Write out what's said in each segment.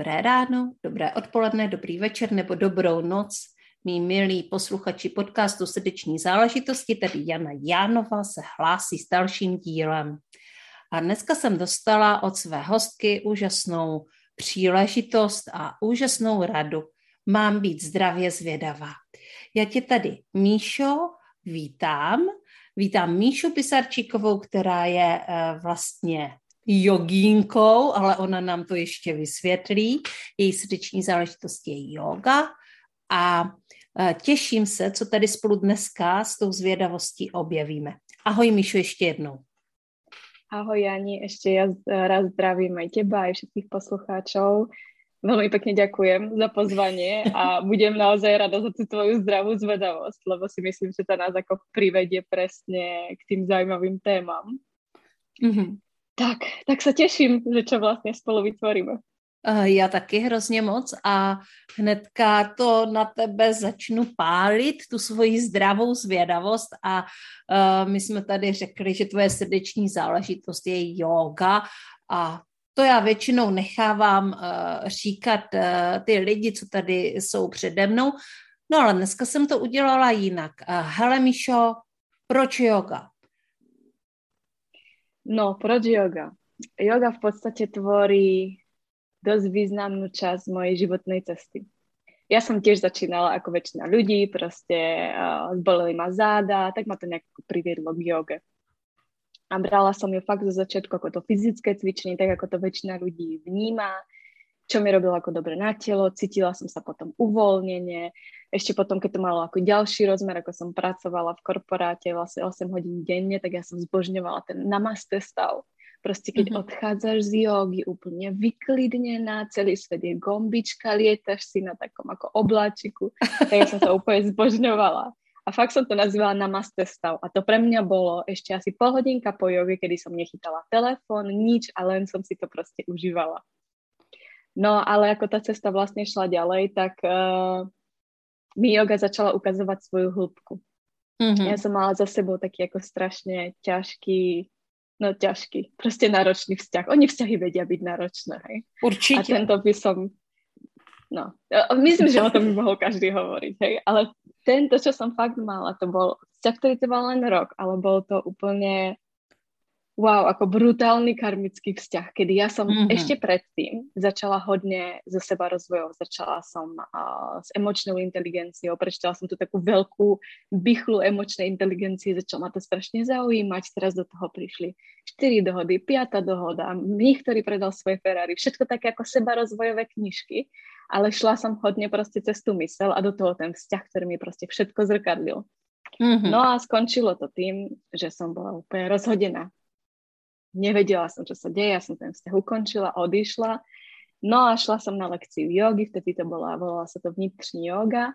Dobré ráno, dobré odpoledne, dobrý večer nebo dobrou noc, mý milí posluchači podcastu Srdeční záležitosti, tedy Jana Jánova se hlásí s dalším dílem. A dneska jsem dostala od své hostky úžasnou příležitost a úžasnou radu. Mám být zdravě zvědavá. Já tě tady, Míšo, vítám. Vítám Míšu Pisarčíkovou, která je eh, vlastně jogínkou, ale ona nám to ještě vysvětlí. Její srdeční záležitost je yoga a e, těším se, co tady spolu dneska s tou zvědavostí objevíme. Ahoj Míšu ještě jednou. Ahoj Jani, ešte ja raz zdravím aj teba, aj všetkých poslucháčov. Veľmi pekne ďakujem za pozvanie a budem naozaj rada za tú tvoju zdravú zvedavosť, lebo si myslím, že to nás ako privedie presne k tým zaujímavým témam. Mm-hmm. Tak, tak se těším, že čo vlastně spolu vytvoríme. Já taky hrozně moc a hnedka to na tebe začnu pálit, tu svoji zdravou zvědavost a uh, my jsme tady řekli, že tvoje srdeční záležitost je yoga a to já většinou nechávám uh, říkat uh, ty lidi, co tady jsou přede mnou. No ale dneska jsem to udělala jinak. Uh, hele Mišo, proč yoga? No, proč yoga? Yoga v podstate tvorí dosť významnú časť mojej životnej cesty. Ja som tiež začínala ako väčšina ľudí, proste uh, zboleli ma záda, tak ma to nejak priviedlo k joge. A brala som ju fakt zo začiatku ako to fyzické cvičenie, tak ako to väčšina ľudí vníma, čo mi robilo ako dobre na telo, cítila som sa potom uvoľnenie, ešte potom, keď to malo ako ďalší rozmer, ako som pracovala v korporáte vlastne 8 hodín denne, tak ja som zbožňovala ten namaste stav. Proste keď mm-hmm. odchádzaš z jogy úplne vyklidnená, celý svet je gombička, lietaš si na takom ako obláčiku, tak ja som sa úplne zbožňovala. A fakt som to nazývala namaste stav. A to pre mňa bolo ešte asi pol hodinka po joge, kedy som nechytala telefón, nič a len som si to proste užívala. No ale ako tá cesta vlastne šla ďalej, tak uh, mi yoga začala ukazovať svoju hĺbku. Mm-hmm. Ja som mala za sebou taký ako strašne ťažký, no ťažký, proste náročný vzťah. Oni vzťahy vedia byť náročné, hej. Určite. A tento by som, no, myslím, že o tom by mohol každý hovoriť, hej, ale tento, čo som fakt mala, to bol vzťah, ktorý trval len rok, ale bol to úplne wow, ako brutálny karmický vzťah, kedy ja som mm-hmm. ešte predtým začala hodne zo seba rozvojov, začala som uh, s emočnou inteligenciou, prečítala som tu takú veľkú bychlu emočnej inteligencie, začala ma to strašne zaujímať, teraz do toho prišli 4 dohody, 5 dohoda, mních, ktorý predal svoje Ferrari, všetko také ako seba rozvojové knižky, ale šla som hodne proste cez tú mysel a do toho ten vzťah, ktorý mi proste všetko zrkadlil. Mm-hmm. No a skončilo to tým, že som bola úplne rozhodená nevedela som, čo sa deje, ja som ten vzťah ukončila, odišla. No a šla som na lekciu jogy, vtedy to bola, volala sa to vnitřní yoga.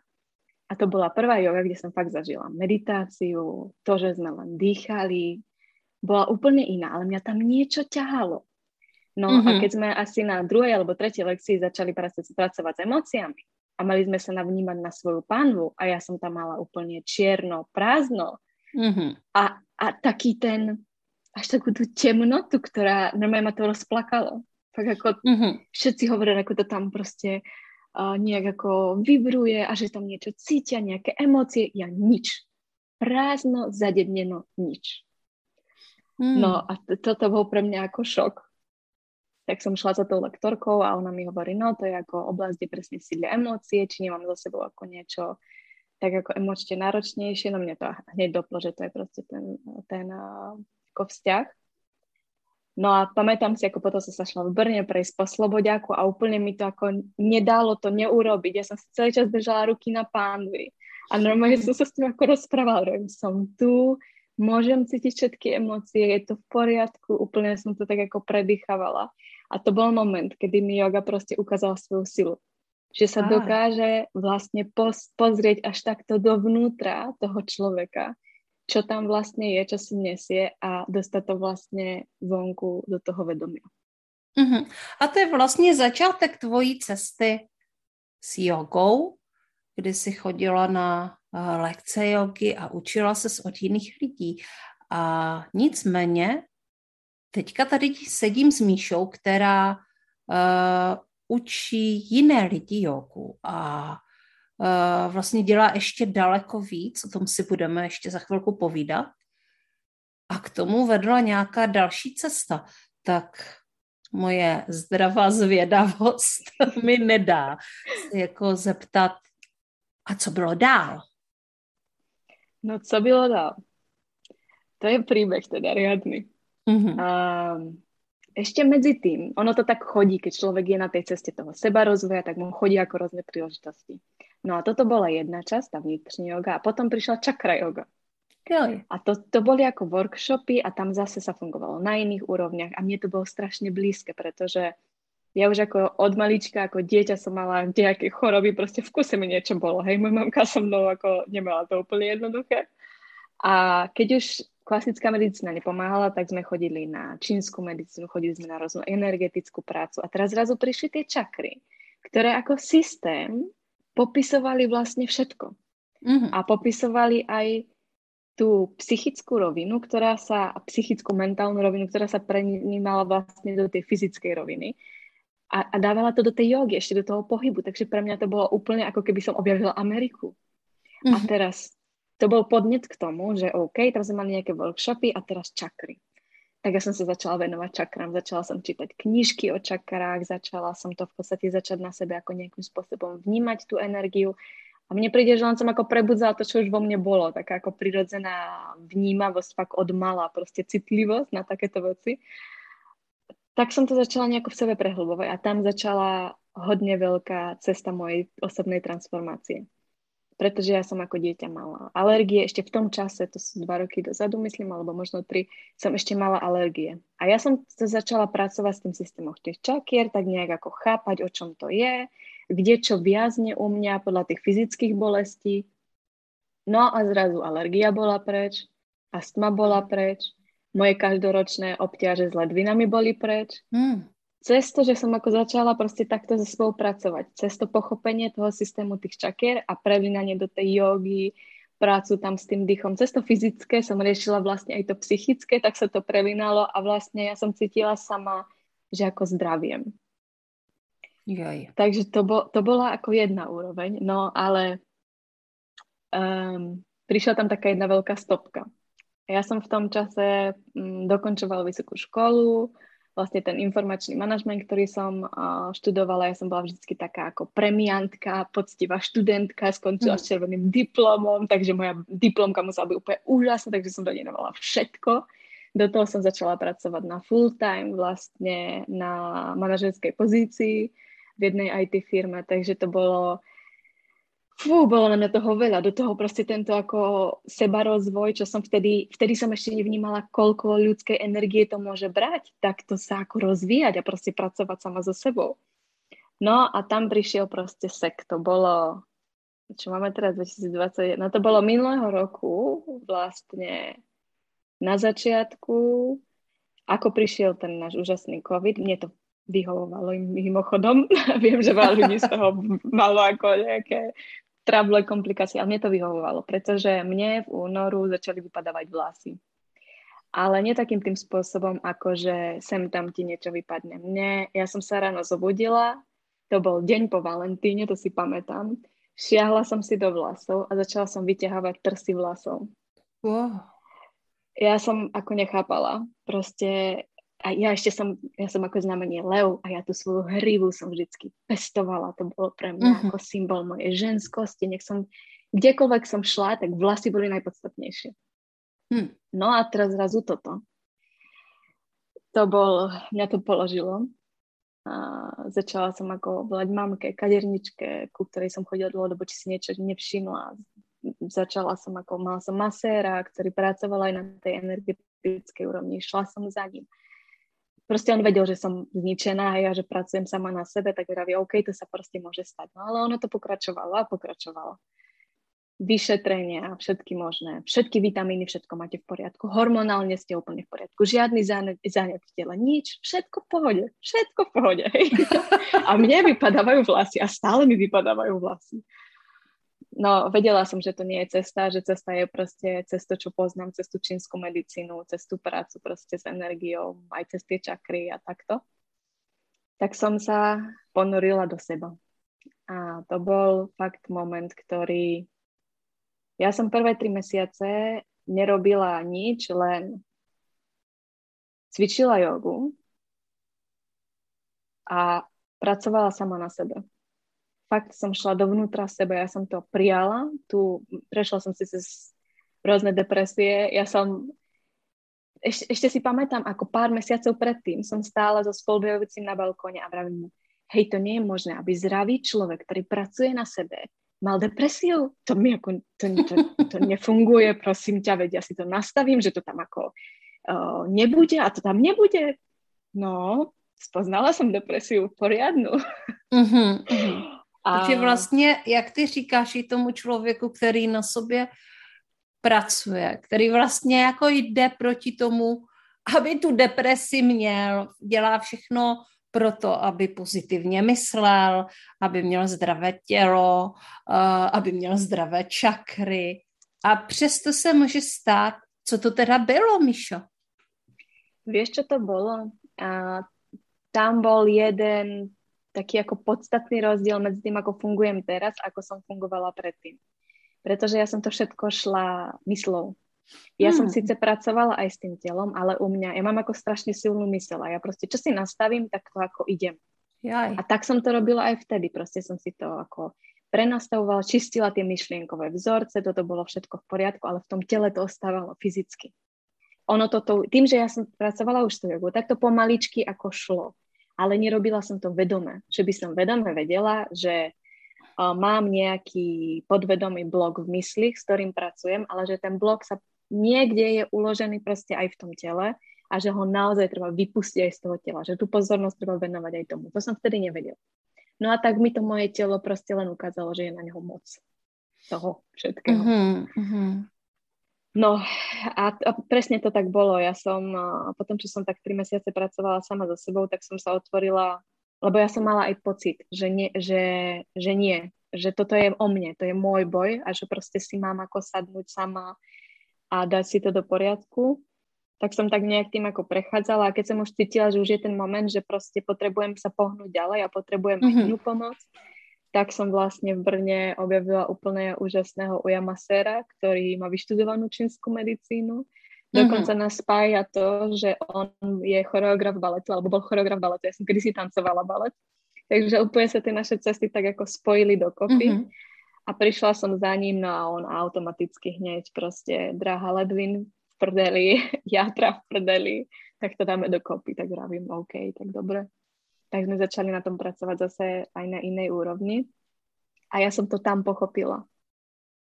A to bola prvá yoga, kde som fakt zažila meditáciu, to, že sme len dýchali, bola úplne iná, ale mňa tam niečo ťahalo. No mm-hmm. a mhm. keď sme asi na druhej alebo tretej lekcii začali pracovať s emóciami a mali sme sa navnímať na svoju pánvu a ja som tam mala úplne čierno, prázdno mm-hmm. a, a taký ten, až takú tú temnotu, ktorá normálne ma to rozplakalo. Tak ako mm-hmm. všetci hovoria, ako to tam proste uh, nejak ako vibruje a že tam niečo cítia, nejaké emócie. Ja nič. Prázdno, zadebneno, nič. Mm. No a t- toto bol pre mňa ako šok. Tak som šla za tou lektorkou a ona mi hovorí, no to je ako oblasť, kde presne sídlia emócie, či nemám za sebou ako niečo tak ako emočne náročnejšie, no mne to hneď doplo, že to je proste ten, ten ako vzťah. No a pamätám si, ako potom som sa šla v Brne prejsť po Slobodiaku a úplne mi to ako nedalo to neurobiť. Ja som si celý čas držala ruky na pánvi a normálne som sa s tým ako rozprávala. Som tu, môžem cítiť všetky emócie, je to v poriadku, úplne som to tak ako predýchavala. A to bol moment, kedy mi yoga proste ukázala svoju silu. Že sa dokáže vlastne pozrieť až takto dovnútra toho človeka, čo tam vlastne je, čo si nesie a dostať to vlastne vonku do toho vedomia. Uh-huh. A to je vlastně začátek tvojí cesty s jogou, kdy jsi chodila na uh, lekce jogy a učila se od jiných lidí. A nicméně teďka tady sedím s Míšou, která uh, učí jiné lidi jogu a uh, vlastně dělá ještě daleko víc, o tom si budeme ještě za chvilku povídat. A k tomu vedla nějaká další cesta. Tak moje zdravá zvědavost mi nedá jako zeptat, a co bylo dál? No, co bylo dál? To je príbeh teda riadny. Mm-hmm. A ešte medzi tým, ono to tak chodí, keď človek je na tej ceste toho seba rozvoja, tak mu chodí ako rôzne príležitosti. No a toto bola jedna časť, tá vnitřní yoga, a potom prišla čakra yoga. A to, to boli ako workshopy a tam zase sa fungovalo na iných úrovniach a mne to bolo strašne blízke, pretože ja už ako od malička, ako dieťa som mala nejaké choroby, proste v kuse mi niečo bolo. Hej, moja mamka so mnou ako nemala to úplne jednoduché. A keď už klasická medicína nepomáhala, tak sme chodili na čínsku medicínu, chodili sme na rôznu energetickú prácu a teraz zrazu prišli tie čakry, ktoré ako systém popisovali vlastne všetko. Mm-hmm. A popisovali aj tú psychickú rovinu, ktorá sa, psychickú mentálnu rovinu, ktorá sa prenímala vlastne do tej fyzickej roviny a, a dávala to do tej jogy, ešte do toho pohybu, takže pre mňa to bolo úplne ako keby som objavila Ameriku. Mm-hmm. A mhm. teraz to bol podnet k tomu, že OK, tam sme mali nejaké workshopy a teraz čakry. Tak ja som sa začala venovať čakrám, začala som čítať knižky o čakrách, začala som to v podstate začať na sebe ako nejakým spôsobom vnímať tú energiu a mne príde, že len som ako prebudzala to, čo už vo mne bolo, taká ako prirodzená vnímavosť, fakt od mala, proste citlivosť na takéto veci. Tak som to začala nejako v sebe prehlbovať a tam začala hodne veľká cesta mojej osobnej transformácie. Pretože ja som ako dieťa mala alergie, ešte v tom čase, to sú dva roky dozadu, myslím, alebo možno tri, som ešte mala alergie. A ja som začala pracovať s tým systémom tých čakier, tak nejak ako chápať, o čom to je, kde čo viazne u mňa podľa tých fyzických bolestí. No a zrazu alergia bola preč, astma bola preč, moje každoročné obťaže s ledvinami boli preč. Hmm. Cez to, že som ako začala proste takto so sebou pracovať, cez to pochopenie toho systému tých čakier a prelinanie do tej jogy, prácu tam s tým dýchom. Cez to fyzické som riešila vlastne aj to psychické, tak sa to prelinalo a vlastne ja som cítila sama, že ako zdraviem. Jaj. Takže to, bo, to bola ako jedna úroveň, no ale um, prišla tam taká jedna veľká stopka. Ja som v tom čase um, dokončovala vysokú školu, vlastne ten informačný manažment, ktorý som uh, študovala, ja som bola vždy taká ako premiantka, poctivá študentka, skončila mm. s červeným diplomom, takže moja diplomka musela byť úplne úžasná, takže som do nej všetko. Do toho som začala pracovať na full time, vlastne na manažerskej pozícii v jednej IT firme, takže to bolo Fú, bolo na mňa toho veľa. Do toho proste tento ako sebarozvoj, čo som vtedy, vtedy som ešte nevnímala, koľko ľudskej energie to môže brať, tak to sa ako rozvíjať a proste pracovať sama so sebou. No a tam prišiel proste sek. To bolo, čo máme teraz 2021, no to bolo minulého roku vlastne na začiatku, ako prišiel ten náš úžasný COVID. Mne to vyhovovalo im mimochodom. Viem, že veľa ľudí z toho malo ako nejaké trable, komplikácie, ale mne to vyhovovalo, pretože mne v únoru začali vypadávať vlasy. Ale nie takým tým spôsobom, ako že sem tam ti niečo vypadne. Mne, ja som sa ráno zobudila, to bol deň po Valentíne, to si pamätám. Šiahla som si do vlasov a začala som vyťahovať prsy vlasov. Wow. Ja som ako nechápala. Proste a ja ešte som, ja som ako znamenie lev a ja tú svoju hrivu som vždycky pestovala. To bolo pre mňa uh-huh. ako symbol mojej ženskosti. Nech som, kdekoľvek som šla, tak vlasy boli najpodstatnejšie. Hm. No a teraz zrazu toto. To bol, mňa to položilo. A začala som ako volať mamke, kaderničke, ku ktorej som chodila dlhodobo, či si niečo nevšimla. Začala som ako, mala som maséra, ktorý pracoval aj na tej energetickej úrovni. Šla som za ním proste on vedel, že som zničená a že pracujem sama na sebe, tak vraví, OK, to sa proste môže stať. No ale ono to pokračovalo a pokračovalo. Vyšetrenia, všetky možné, všetky vitamíny, všetko máte v poriadku, hormonálne ste úplne v poriadku, žiadny zánet v tele, nič, všetko v pohode, všetko v pohode. Hej. A mne vypadávajú vlasy a stále mi vypadávajú vlasy. No, vedela som, že to nie je cesta, že cesta je proste cez to, čo poznám, cez čínsku medicínu, cez prácu proste s energiou, aj cez tie čakry a takto. Tak som sa ponorila do seba. A to bol fakt moment, ktorý... Ja som prvé tri mesiace nerobila nič, len cvičila jogu a pracovala sama na sebe fakt som šla dovnútra seba, ja som to prijala, tu prešla som si cez rôzne depresie, ja som ešte, ešte si pamätám, ako pár mesiacov predtým som stála so spolubojovicím na balkóne a vravím mu, hej, to nie je možné, aby zdravý človek, ktorý pracuje na sebe, mal depresiu, to mi ako, to, to, to nefunguje, prosím ťa, veď ja si to nastavím, že to tam ako uh, nebude a to tam nebude. No, spoznala som depresiu poriadnu. Uh-huh, uh-huh. A... Takže vlastně, jak ty říkáš i tomu člověku, který na sobě pracuje, který vlastně jako jde proti tomu, aby tu depresi měl, dělá všechno pro to, aby pozitivně myslel, aby měl zdravé tělo, aby měl zdravé čakry. A přesto se může stát, co to teda bylo, Mišo? Vieš, čo to bolo? A tam bol jeden taký ako podstatný rozdiel medzi tým, ako fungujem teraz, ako som fungovala predtým. Pretože ja som to všetko šla myslou. Ja hmm. som síce pracovala aj s tým telom, ale u mňa, ja mám ako strašne silnú mysel a ja proste, čo si nastavím, tak to ako idem. Jaj. A tak som to robila aj vtedy, proste som si to ako prenastavovala, čistila tie myšlienkové vzorce, toto bolo všetko v poriadku, ale v tom tele to ostávalo fyzicky. Ono toto, tým, že ja som pracovala už s jogu, tak to pomaličky ako šlo ale nerobila som to vedome. Že by som vedome vedela, že uh, mám nejaký podvedomý blok v mysli, s ktorým pracujem, ale že ten blok sa niekde je uložený proste aj v tom tele a že ho naozaj treba vypustiť aj z toho tela, že tú pozornosť treba venovať aj tomu. To som vtedy nevedela. No a tak mi to moje telo proste len ukázalo, že je na neho moc toho všetkého. Uh-huh, No a, a presne to tak bolo. Ja som, potom čo som tak tri mesiace pracovala sama so sebou, tak som sa otvorila, lebo ja som mala aj pocit, že nie, že, že nie, že toto je o mne, to je môj boj a že proste si mám ako sadnúť sama a dať si to do poriadku. Tak som tak nejak tým ako prechádzala a keď som už cítila, že už je ten moment, že proste potrebujem sa pohnúť ďalej a potrebujem mm-hmm. inú pomoc, tak som vlastne v Brne objavila úplne úžasného Uja Masera, ktorý má vyštudovanú čínsku medicínu. Dokonca mm-hmm. nás spája to, že on je choreograf baletu, alebo bol choreograf baletu. Ja som kedysi tancovala balet. Takže úplne sa tie naše cesty tak ako spojili dokopy. Mm-hmm. A prišla som za ním, no a on automaticky hneď proste dráha Ledvin v prdeli, Jatra v prdeli, tak to dáme dokopy. Tak vravím, OK, tak dobre tak sme začali na tom pracovať zase aj na inej úrovni. A ja som to tam pochopila,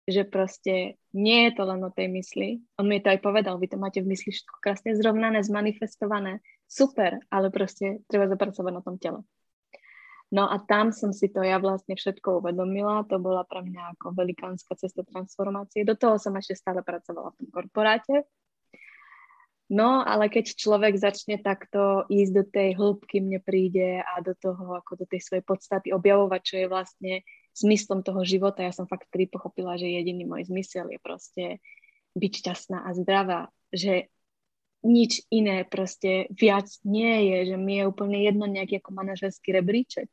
že proste nie je to len o tej mysli. On mi to aj povedal, vy to máte v mysli všetko krásne zrovnané, zmanifestované. Super, ale proste treba zapracovať na tom tele. No a tam som si to ja vlastne všetko uvedomila. To bola pre mňa ako velikánska cesta transformácie. Do toho som ešte stále pracovala v tom korporáte, No, ale keď človek začne takto ísť do tej hĺbky, mne príde a do toho, ako do tej svojej podstaty objavovať, čo je vlastne zmyslom toho života. Ja som fakt vtedy pochopila, že jediný môj zmysel je proste byť šťastná a zdravá, že nič iné proste viac nie je, že mi je úplne jedno nejaký ako manažerský rebríček.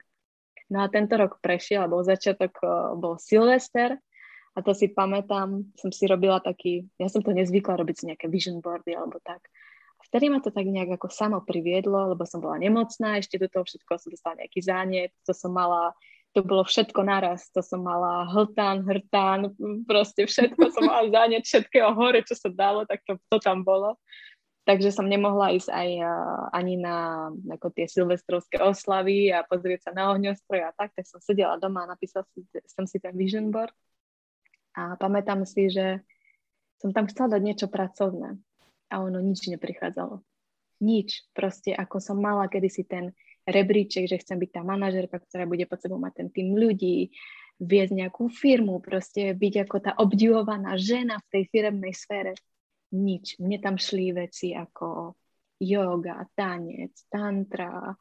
No a tento rok prešiel, bol začiatok, bol Silvester a to si pamätám, som si robila taký, ja som to nezvykla robiť si nejaké vision boardy alebo tak. A vtedy ma to tak nejak ako samo priviedlo, lebo som bola nemocná, ešte do toho všetko som dostala nejaký zánet, to som mala, to bolo všetko naraz, to som mala hltán, hrtán, proste všetko som mala zánet všetkého hore, čo sa dalo, tak to, to tam bolo. Takže som nemohla ísť aj ani na ako tie silvestrovské oslavy a pozrieť sa na ohňostroj a tak, tak som sedela doma a napísala som si ten vision board a pamätám si, že som tam chcela dať niečo pracovné a ono nič neprichádzalo. Nič. Proste ako som mala kedysi ten rebríček, že chcem byť tá manažerka, ktorá bude pod sebou mať ten tým ľudí, viesť nejakú firmu, proste byť ako tá obdivovaná žena v tej firemnej sfére. Nič. Mne tam šli veci ako yoga, tanec, tantra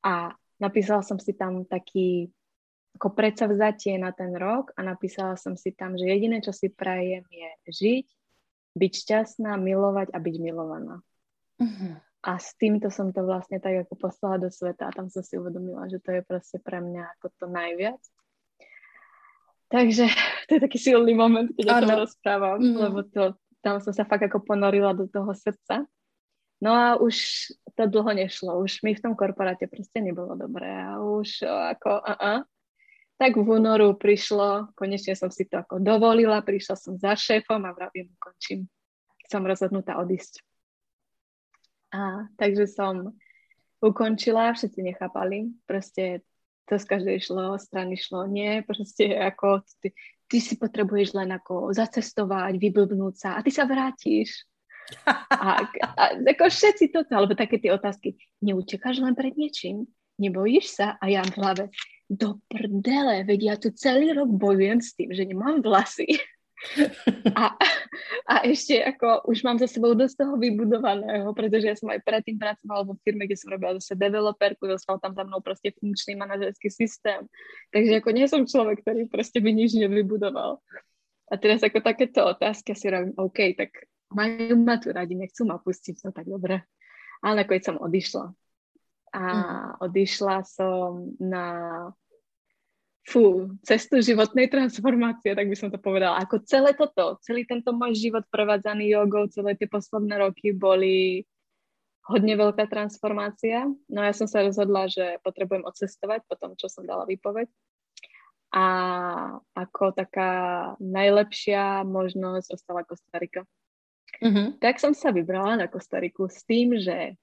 a napísala som si tam taký ako predsavzatie na ten rok a napísala som si tam, že jediné, čo si prajem je žiť, byť šťastná, milovať a byť milovaná. Uh-huh. A s týmto som to vlastne tak ako poslala do sveta a tam som si uvedomila, že to je proste pre mňa ako to najviac. Takže to je taký silný moment, keď ano. o tom rozprávam, mm. lebo to, tam som sa fakt ako ponorila do toho srdca. No a už to dlho nešlo, už mi v tom korporáte proste nebolo dobré a už ako uh-uh. Tak v únoru prišlo, konečne som si to ako dovolila, prišla som za šéfom a vravím, končím. Som rozhodnutá odísť. A takže som ukončila, všetci nechápali, proste to z každej šlo, strany šlo, nie, proste ako ty, ty si potrebuješ len ako zacestovať, vyblbnúť sa a ty sa vrátiš. A, a ako všetci toto, alebo také tie otázky, neutekáš len pred niečím, nebojíš sa? A ja v hlave, do prdele, veď ja tu celý rok bojujem s tým, že nemám vlasy. A, a ešte ako už mám za sebou dosť toho vybudovaného, pretože ja som aj predtým pracovala vo firme, kde som robila zase developerku, dostal tam za mnou proste funkčný manažerský systém. Takže ako nie som človek, ktorý proste by nič nevybudoval. A teraz ako takéto otázky si robím, OK, tak majú ma tu radi, nechcú ma pustiť, no tak dobre. Ale nakoniec som odišla. A mm. odišla som na fú, cestu životnej transformácie, tak by som to povedala. Ako celé toto, celý tento môj život prevádzaný jogou, celé tie posledné roky boli hodne veľká transformácia. No ja som sa rozhodla, že potrebujem odcestovať po tom, čo som dala výpoveď. A ako taká najlepšia možnosť ostala Kostarika. Mm-hmm. Tak som sa vybrala na Kostariku s tým, že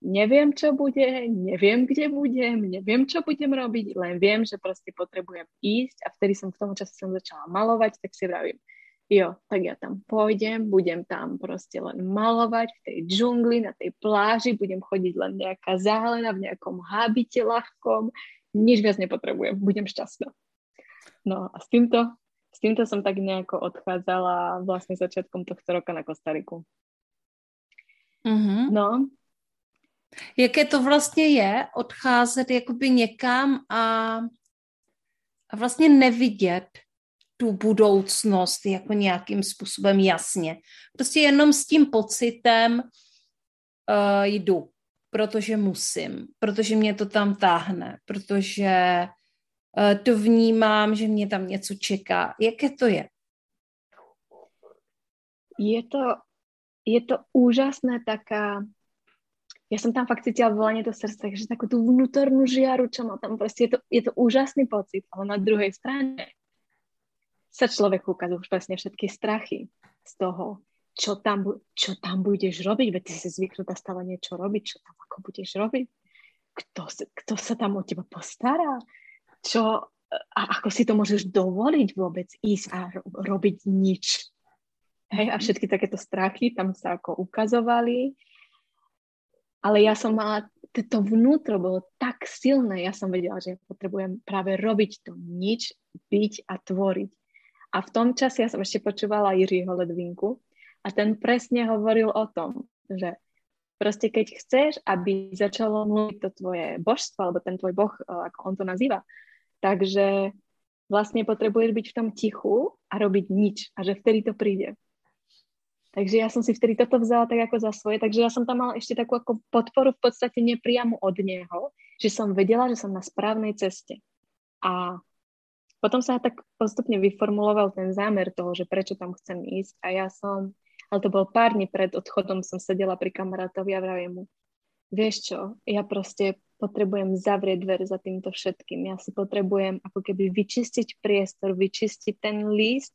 neviem, čo bude, neviem, kde budem, neviem, čo budem robiť, len viem, že proste potrebujem ísť a vtedy som v tom čase som začala malovať, tak si vravím, jo, tak ja tam pôjdem, budem tam proste len malovať v tej džungli, na tej pláži, budem chodiť len nejaká zálena v nejakom hábite ľahkom, nič viac nepotrebujem, budem šťastná. No a s týmto, s týmto som tak nejako odchádzala vlastne začiatkom tohto roka na Kostariku. Mm-hmm. No, Jaké to vlastně je odcházet jakoby někam a, a vlastně nevidět tu budoucnost jako nějakým způsobem jasně. Prostě jenom s tím pocitem uh, jdu, protože musím, protože mě to tam táhne, protože uh, to vnímám, že mě tam něco čeká. Jaké to je? Je to, je to úžasná taká ja som tam fakt cítila volanie do srdca, že takú tú vnútornú žiaru, čo má tam proste, je to, je to úžasný pocit, ale na druhej strane sa človeku ukazujú už presne všetky strachy z toho, čo tam, čo tam budeš robiť, veď ty si zvyknutá stále niečo robiť, čo tam ako budeš robiť, kto, kto sa tam o teba postará, čo, a ako si to môžeš dovoliť vôbec ísť a robiť nič. Hej, a všetky takéto strachy tam sa ako ukazovali ale ja som mala, to vnútro bolo tak silné, ja som vedela, že potrebujem práve robiť to nič, byť a tvoriť. A v tom čase ja som ešte počúvala Jiřího Ledvinku a ten presne hovoril o tom, že proste keď chceš, aby začalo mluviť to tvoje božstvo, alebo ten tvoj boh, eh, ako on to nazýva, takže vlastne potrebuješ byť v tom tichu a robiť nič a že vtedy to príde. Takže ja som si vtedy toto vzala tak ako za svoje, takže ja som tam mala ešte takú ako podporu v podstate nepriamu od neho, že som vedela, že som na správnej ceste. A potom sa tak postupne vyformuloval ten zámer toho, že prečo tam chcem ísť a ja som, ale to bol pár dní pred odchodom, som sedela pri kamarátovi a vravím mu, vieš čo, ja proste potrebujem zavrieť dvere za týmto všetkým. Ja si potrebujem ako keby vyčistiť priestor, vyčistiť ten líst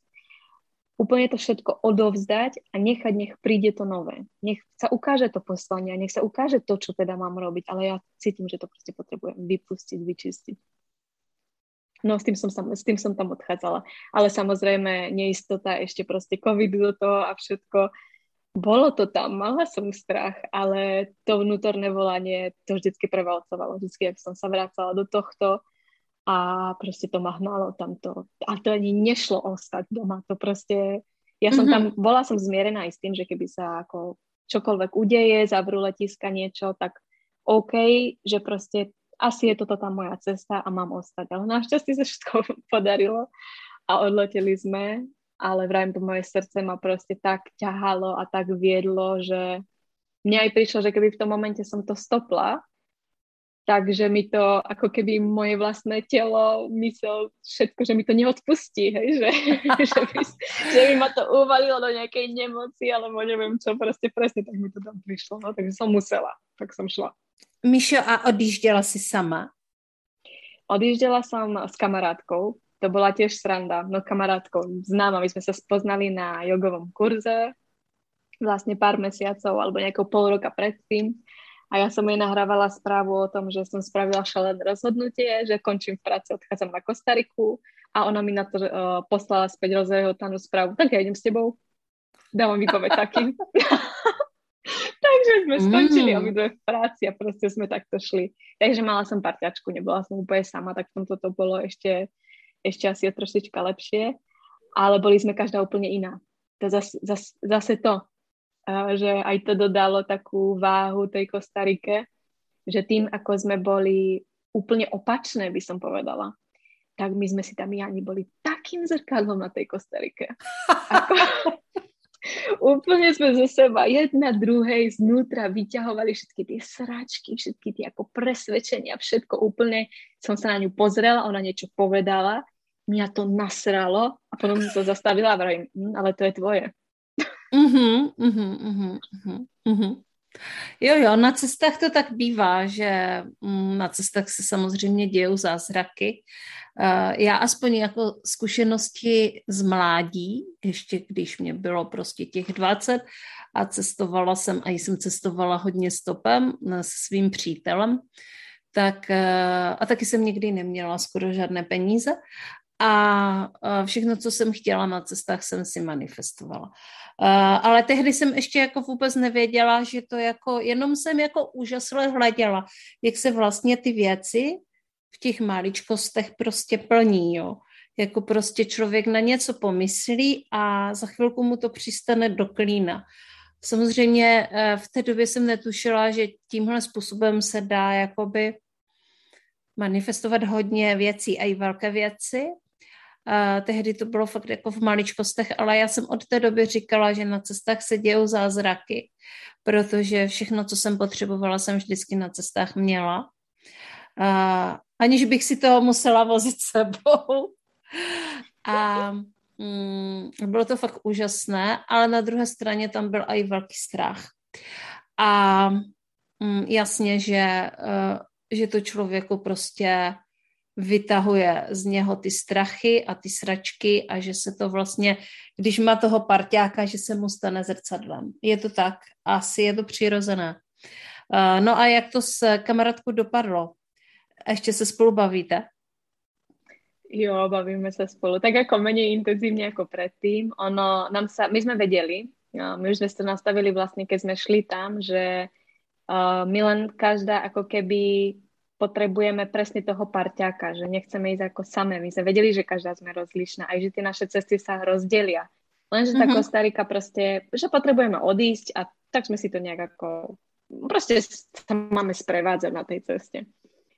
úplne to všetko odovzdať a nechať, nech príde to nové. Nech sa ukáže to poslanie, nech sa ukáže to, čo teda mám robiť, ale ja cítim, že to proste potrebujem vypustiť, vyčistiť. No s tým som, s tým som tam odchádzala. Ale samozrejme neistota, ešte proste covid do toho a všetko. bolo to tam, mala som strach, ale to vnútorné volanie to vždycky prevalcovalo. Vždycky, ak som sa vracala do tohto a proste to ma hnalo tamto. A to ani nešlo ostať doma. To proste, ja som mm-hmm. tam, bola som zmierená aj s tým, že keby sa ako čokoľvek udeje, zavrú letiska niečo, tak OK, že proste asi je toto tá moja cesta a mám ostať. Ale našťastie sa všetko podarilo a odleteli sme ale vrajím to moje srdce ma proste tak ťahalo a tak viedlo, že mne aj prišlo, že keby v tom momente som to stopla, takže mi to ako keby moje vlastné telo, mysel, všetko, že mi to neodpustí, hej, že, že, by, že by ma to uvalilo do nejakej nemoci, alebo neviem čo, proste presne tak mi to tam prišlo, no, takže som musela, tak som šla. Mišo, a odjížděla si sama? Odjížděla som s kamarátkou, to bola tiež sranda, no kamarátkou známa, my sme sa spoznali na jogovom kurze, vlastne pár mesiacov alebo nejakou pol roka predtým a ja som jej nahrávala správu o tom, že som spravila šalené rozhodnutie, že končím v práci, odchádzam na Kostariku a ona mi na to uh, poslala späť rozhotanú správu, tak ja idem s tebou, dávam výpoveď taký. Takže sme skončili mm. obidve v práci a proste sme takto šli. Takže mala som parťačku, nebola som úplne sama, tak v tomto to bolo ešte ešte asi o trošička lepšie, ale boli sme každá úplne iná. To zase, zase, zase to, že aj to dodalo takú váhu tej Kostarike, že tým, ako sme boli úplne opačné, by som povedala, tak my sme si tam ani boli takým zrkadlom na tej Kostarike. Ako, úplne sme zo seba jedna druhej znútra vyťahovali všetky tie sračky, všetky tie ako presvedčenia, všetko úplne som sa na ňu pozrela, ona niečo povedala mňa to nasralo a potom som to zastavila a vravím, hm, ale to je tvoje. Uh-huh, uh-huh, uh-huh, uh-huh. Jo, jo, na cestách to tak bývá, že mm, na cestách se samozřejmě dějou zázraky. Já aspoň jako zkušenosti z mládí, ještě když mě bylo prostě těch 20 a cestovala jsem, a jsem cestovala hodně stopem s svým přítelem, tak a taky jsem nikdy neměla skoro žádné peníze a všechno, co jsem chtěla na cestách, jsem si manifestovala. Ale tehdy jsem ještě jako vůbec nevěděla, že to jako, jenom jsem jako úžasle hleděla, jak se vlastně ty věci v těch maličkostech prostě plní, jo. Jako prostě člověk na něco pomyslí a za chvilku mu to přistane do klína. Samozřejmě e, v té době jsem netušila, že tímhle způsobem se dá jakoby manifestovat hodně věcí i velké věci, tehdy to bylo fakt jako v maličkostech, ale já jsem od té doby říkala, že na cestách se dějou zázraky, protože všechno, co jsem potřebovala, jsem vždycky na cestách měla. A, aniž bych si toho musela vozit sebou. A mm, bylo to fakt úžasné, ale na druhé straně tam byl i velký strach. A mm, jasně, že, uh, že to člověku prostě vytahuje z něho ty strachy a ty sračky a že se to vlastně, když má toho parťáka, že se mu stane zrcadlem. Je to tak, asi je to přirozené. Uh, no a jak to s kamarádkou dopadlo? Ještě se spolu bavíte? Jo, bavíme sa spolu. Tak ako menej intenzívne ako predtým. Ono, nám sa, my sme vedeli, my už sme to nastavili vlastne, keď sme šli tam, že uh, my len každá ako keby potrebujeme presne toho parťáka, že nechceme ísť ako samé. My sme vedeli, že každá sme rozlišná, aj že tie naše cesty sa rozdelia. Lenže mm-hmm. tá mhm. Kostarika proste, že potrebujeme odísť a tak sme si to nejak ako, proste sa máme sprevádzať na tej ceste.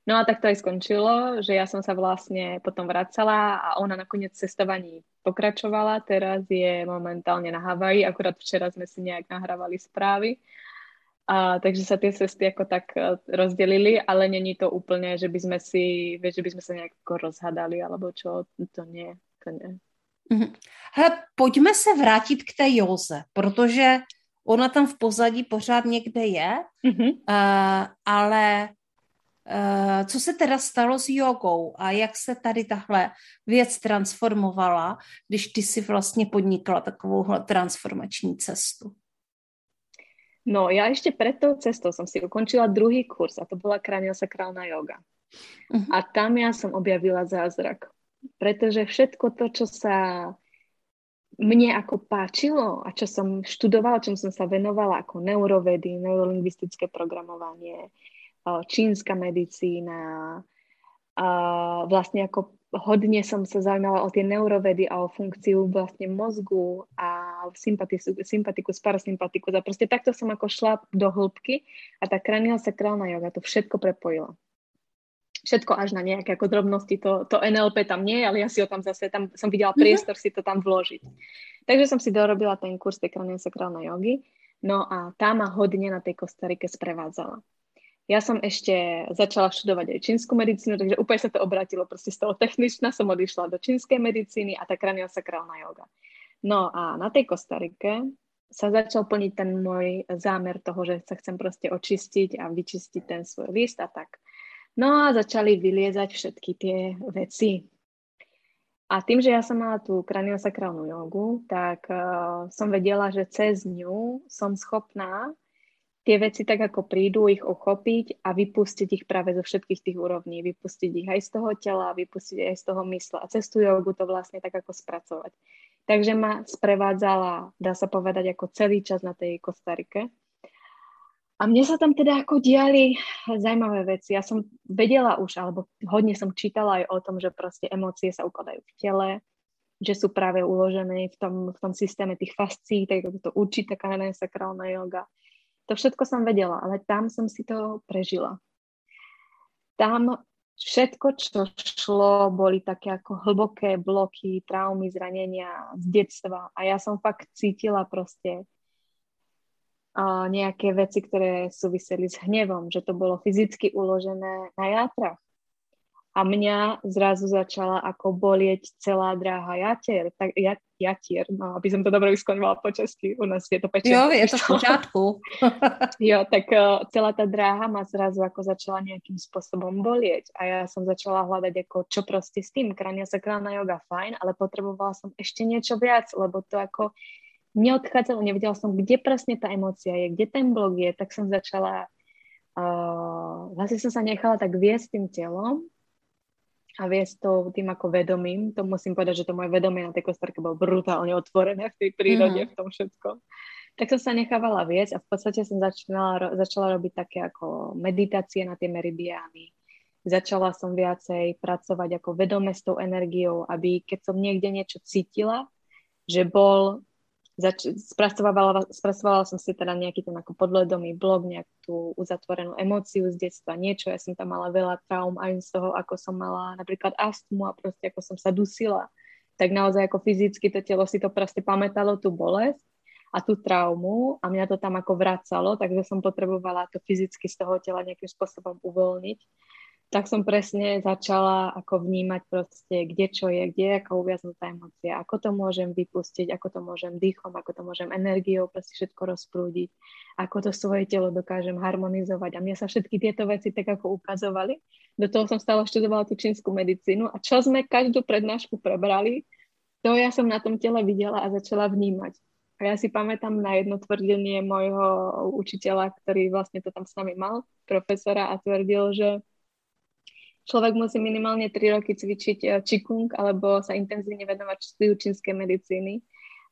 No a tak to aj skončilo, že ja som sa vlastne potom vracala a ona nakoniec cestovaní pokračovala. Teraz je momentálne na Havaji, akurát včera sme si nejak nahrávali správy. A, takže sa tie cesty ako tak e, rozdelili, ale není to úplne, že by sme si, vieš, že by sme sa nejako rozhadali, alebo čo, to nie, to nie. Mhm. Hele, pojďme se vrátit k té józe, protože ona tam v pozadí pořád někde je, mm-hmm. uh, ale uh, co se teda stalo s jogou a jak se tady tahle věc transformovala, když ty si vlastně podnikla takovouhle transformační cestu? No, ja ešte pred tou cestou som si ukončila druhý kurz a to bola kraniosakrálna yoga. Uh-huh. A tam ja som objavila zázrak. Pretože všetko to, čo sa mne ako páčilo a čo som študovala, čom som sa venovala ako neurovedy, neurolingvistické programovanie, čínska medicína, a vlastne ako hodne som sa zaujímala o tie neurovedy a o funkciu vlastne mozgu a sympatiku, sympatikus, parasympatikus a proste takto som ako šla do hĺbky a tá kraniálna yoga to všetko prepojila všetko až na nejaké ako drobnosti, to, to NLP tam nie, ale ja si ho tam zase, tam som videla mhm. priestor mm-hmm. si to tam vložiť. Takže som si dorobila ten kurz tej kraniosakrálnej jogy, no a tá ma hodne na tej Kostarike sprevádzala. Ja som ešte začala študovať aj čínsku medicínu, takže úplne sa to obratilo. Proste z toho techničná som odišla do čínskej medicíny a tá kraniosakrálna joga. No a na tej Kostarike sa začal plniť ten môj zámer toho, že sa chcem proste očistiť a vyčistiť ten svoj list a tak. No a začali vyliezať všetky tie veci. A tým, že ja som mala tú kraniosakrálnu jogu, tak uh, som vedela, že cez ňu som schopná tie veci tak, ako prídu, ich uchopiť a vypustiť ich práve zo všetkých tých úrovní. Vypustiť ich aj z toho tela, vypustiť aj z toho mysla. A cez tú jogu to vlastne tak ako spracovať. Takže ma sprevádzala, dá sa povedať, ako celý čas na tej Kostarike. A mne sa tam teda ako diali zaujímavé veci. Ja som vedela už, alebo hodne som čítala aj o tom, že proste emócie sa ukladajú v tele, že sú práve uložené v tom, v tom systéme tých fascí, tak to učí taká sakrálna yoga. To všetko som vedela, ale tam som si to prežila. Tam všetko, čo šlo, boli také ako hlboké bloky, traumy, zranenia z detstva. A ja som fakt cítila proste nejaké veci, ktoré súviseli s hnevom, že to bolo fyzicky uložené na játrach. A mňa zrazu začala ako bolieť celá dráha jatier, tak ja, jatier, no, aby som to dobre vyskloňovala po česky, u nás je to pečie. Jo, je to v pořádku. jo, tak uh, celá tá dráha ma zrazu ako začala nejakým spôsobom bolieť a ja som začala hľadať ako čo proste s tým, krania sakrálna yoga, fajn, ale potrebovala som ešte niečo viac, lebo to ako neodchádzalo, nevedela som, kde presne tá emócia je, kde ten blok je, tak som začala, uh, vlastne som sa nechala tak viesť tým telom a viesť to tým ako vedomím. To musím povedať, že to moje vedomie na tej kostarke bolo brutálne otvorené v tej prírode, mm-hmm. v tom všetkom. Tak som sa nechávala viesť a v podstate som začala, začala robiť také ako meditácie na tie meridiány. Začala som viacej pracovať ako vedome s tou energiou, aby keď som niekde niečo cítila, že bol zač- spracovala, spracovala som si teda nejaký ten ako podledomý blog, nejakú uzatvorenú emóciu z detstva, niečo, ja som tam mala veľa traum aj z toho, ako som mala napríklad astmu a proste ako som sa dusila, tak naozaj ako fyzicky to telo si to proste pamätalo tú bolesť a tú traumu a mňa to tam ako vracalo, takže som potrebovala to fyzicky z toho tela nejakým spôsobom uvoľniť tak som presne začala ako vnímať proste, kde čo je, kde je ako uviaznutá emócia, ako to môžem vypustiť, ako to môžem dýchom, ako to môžem energiou proste všetko rozprúdiť, ako to svoje telo dokážem harmonizovať. A mne sa všetky tieto veci tak ako ukazovali. Do toho som stále študovala tú čínsku medicínu a čo sme každú prednášku prebrali, to ja som na tom tele videla a začala vnímať. A ja si pamätám na jedno tvrdenie môjho učiteľa, ktorý vlastne to tam s nami mal, profesora, a tvrdil, že človek musí minimálne 3 roky cvičiť čikung eh, alebo sa intenzívne venovať štúdiu čínskej medicíny,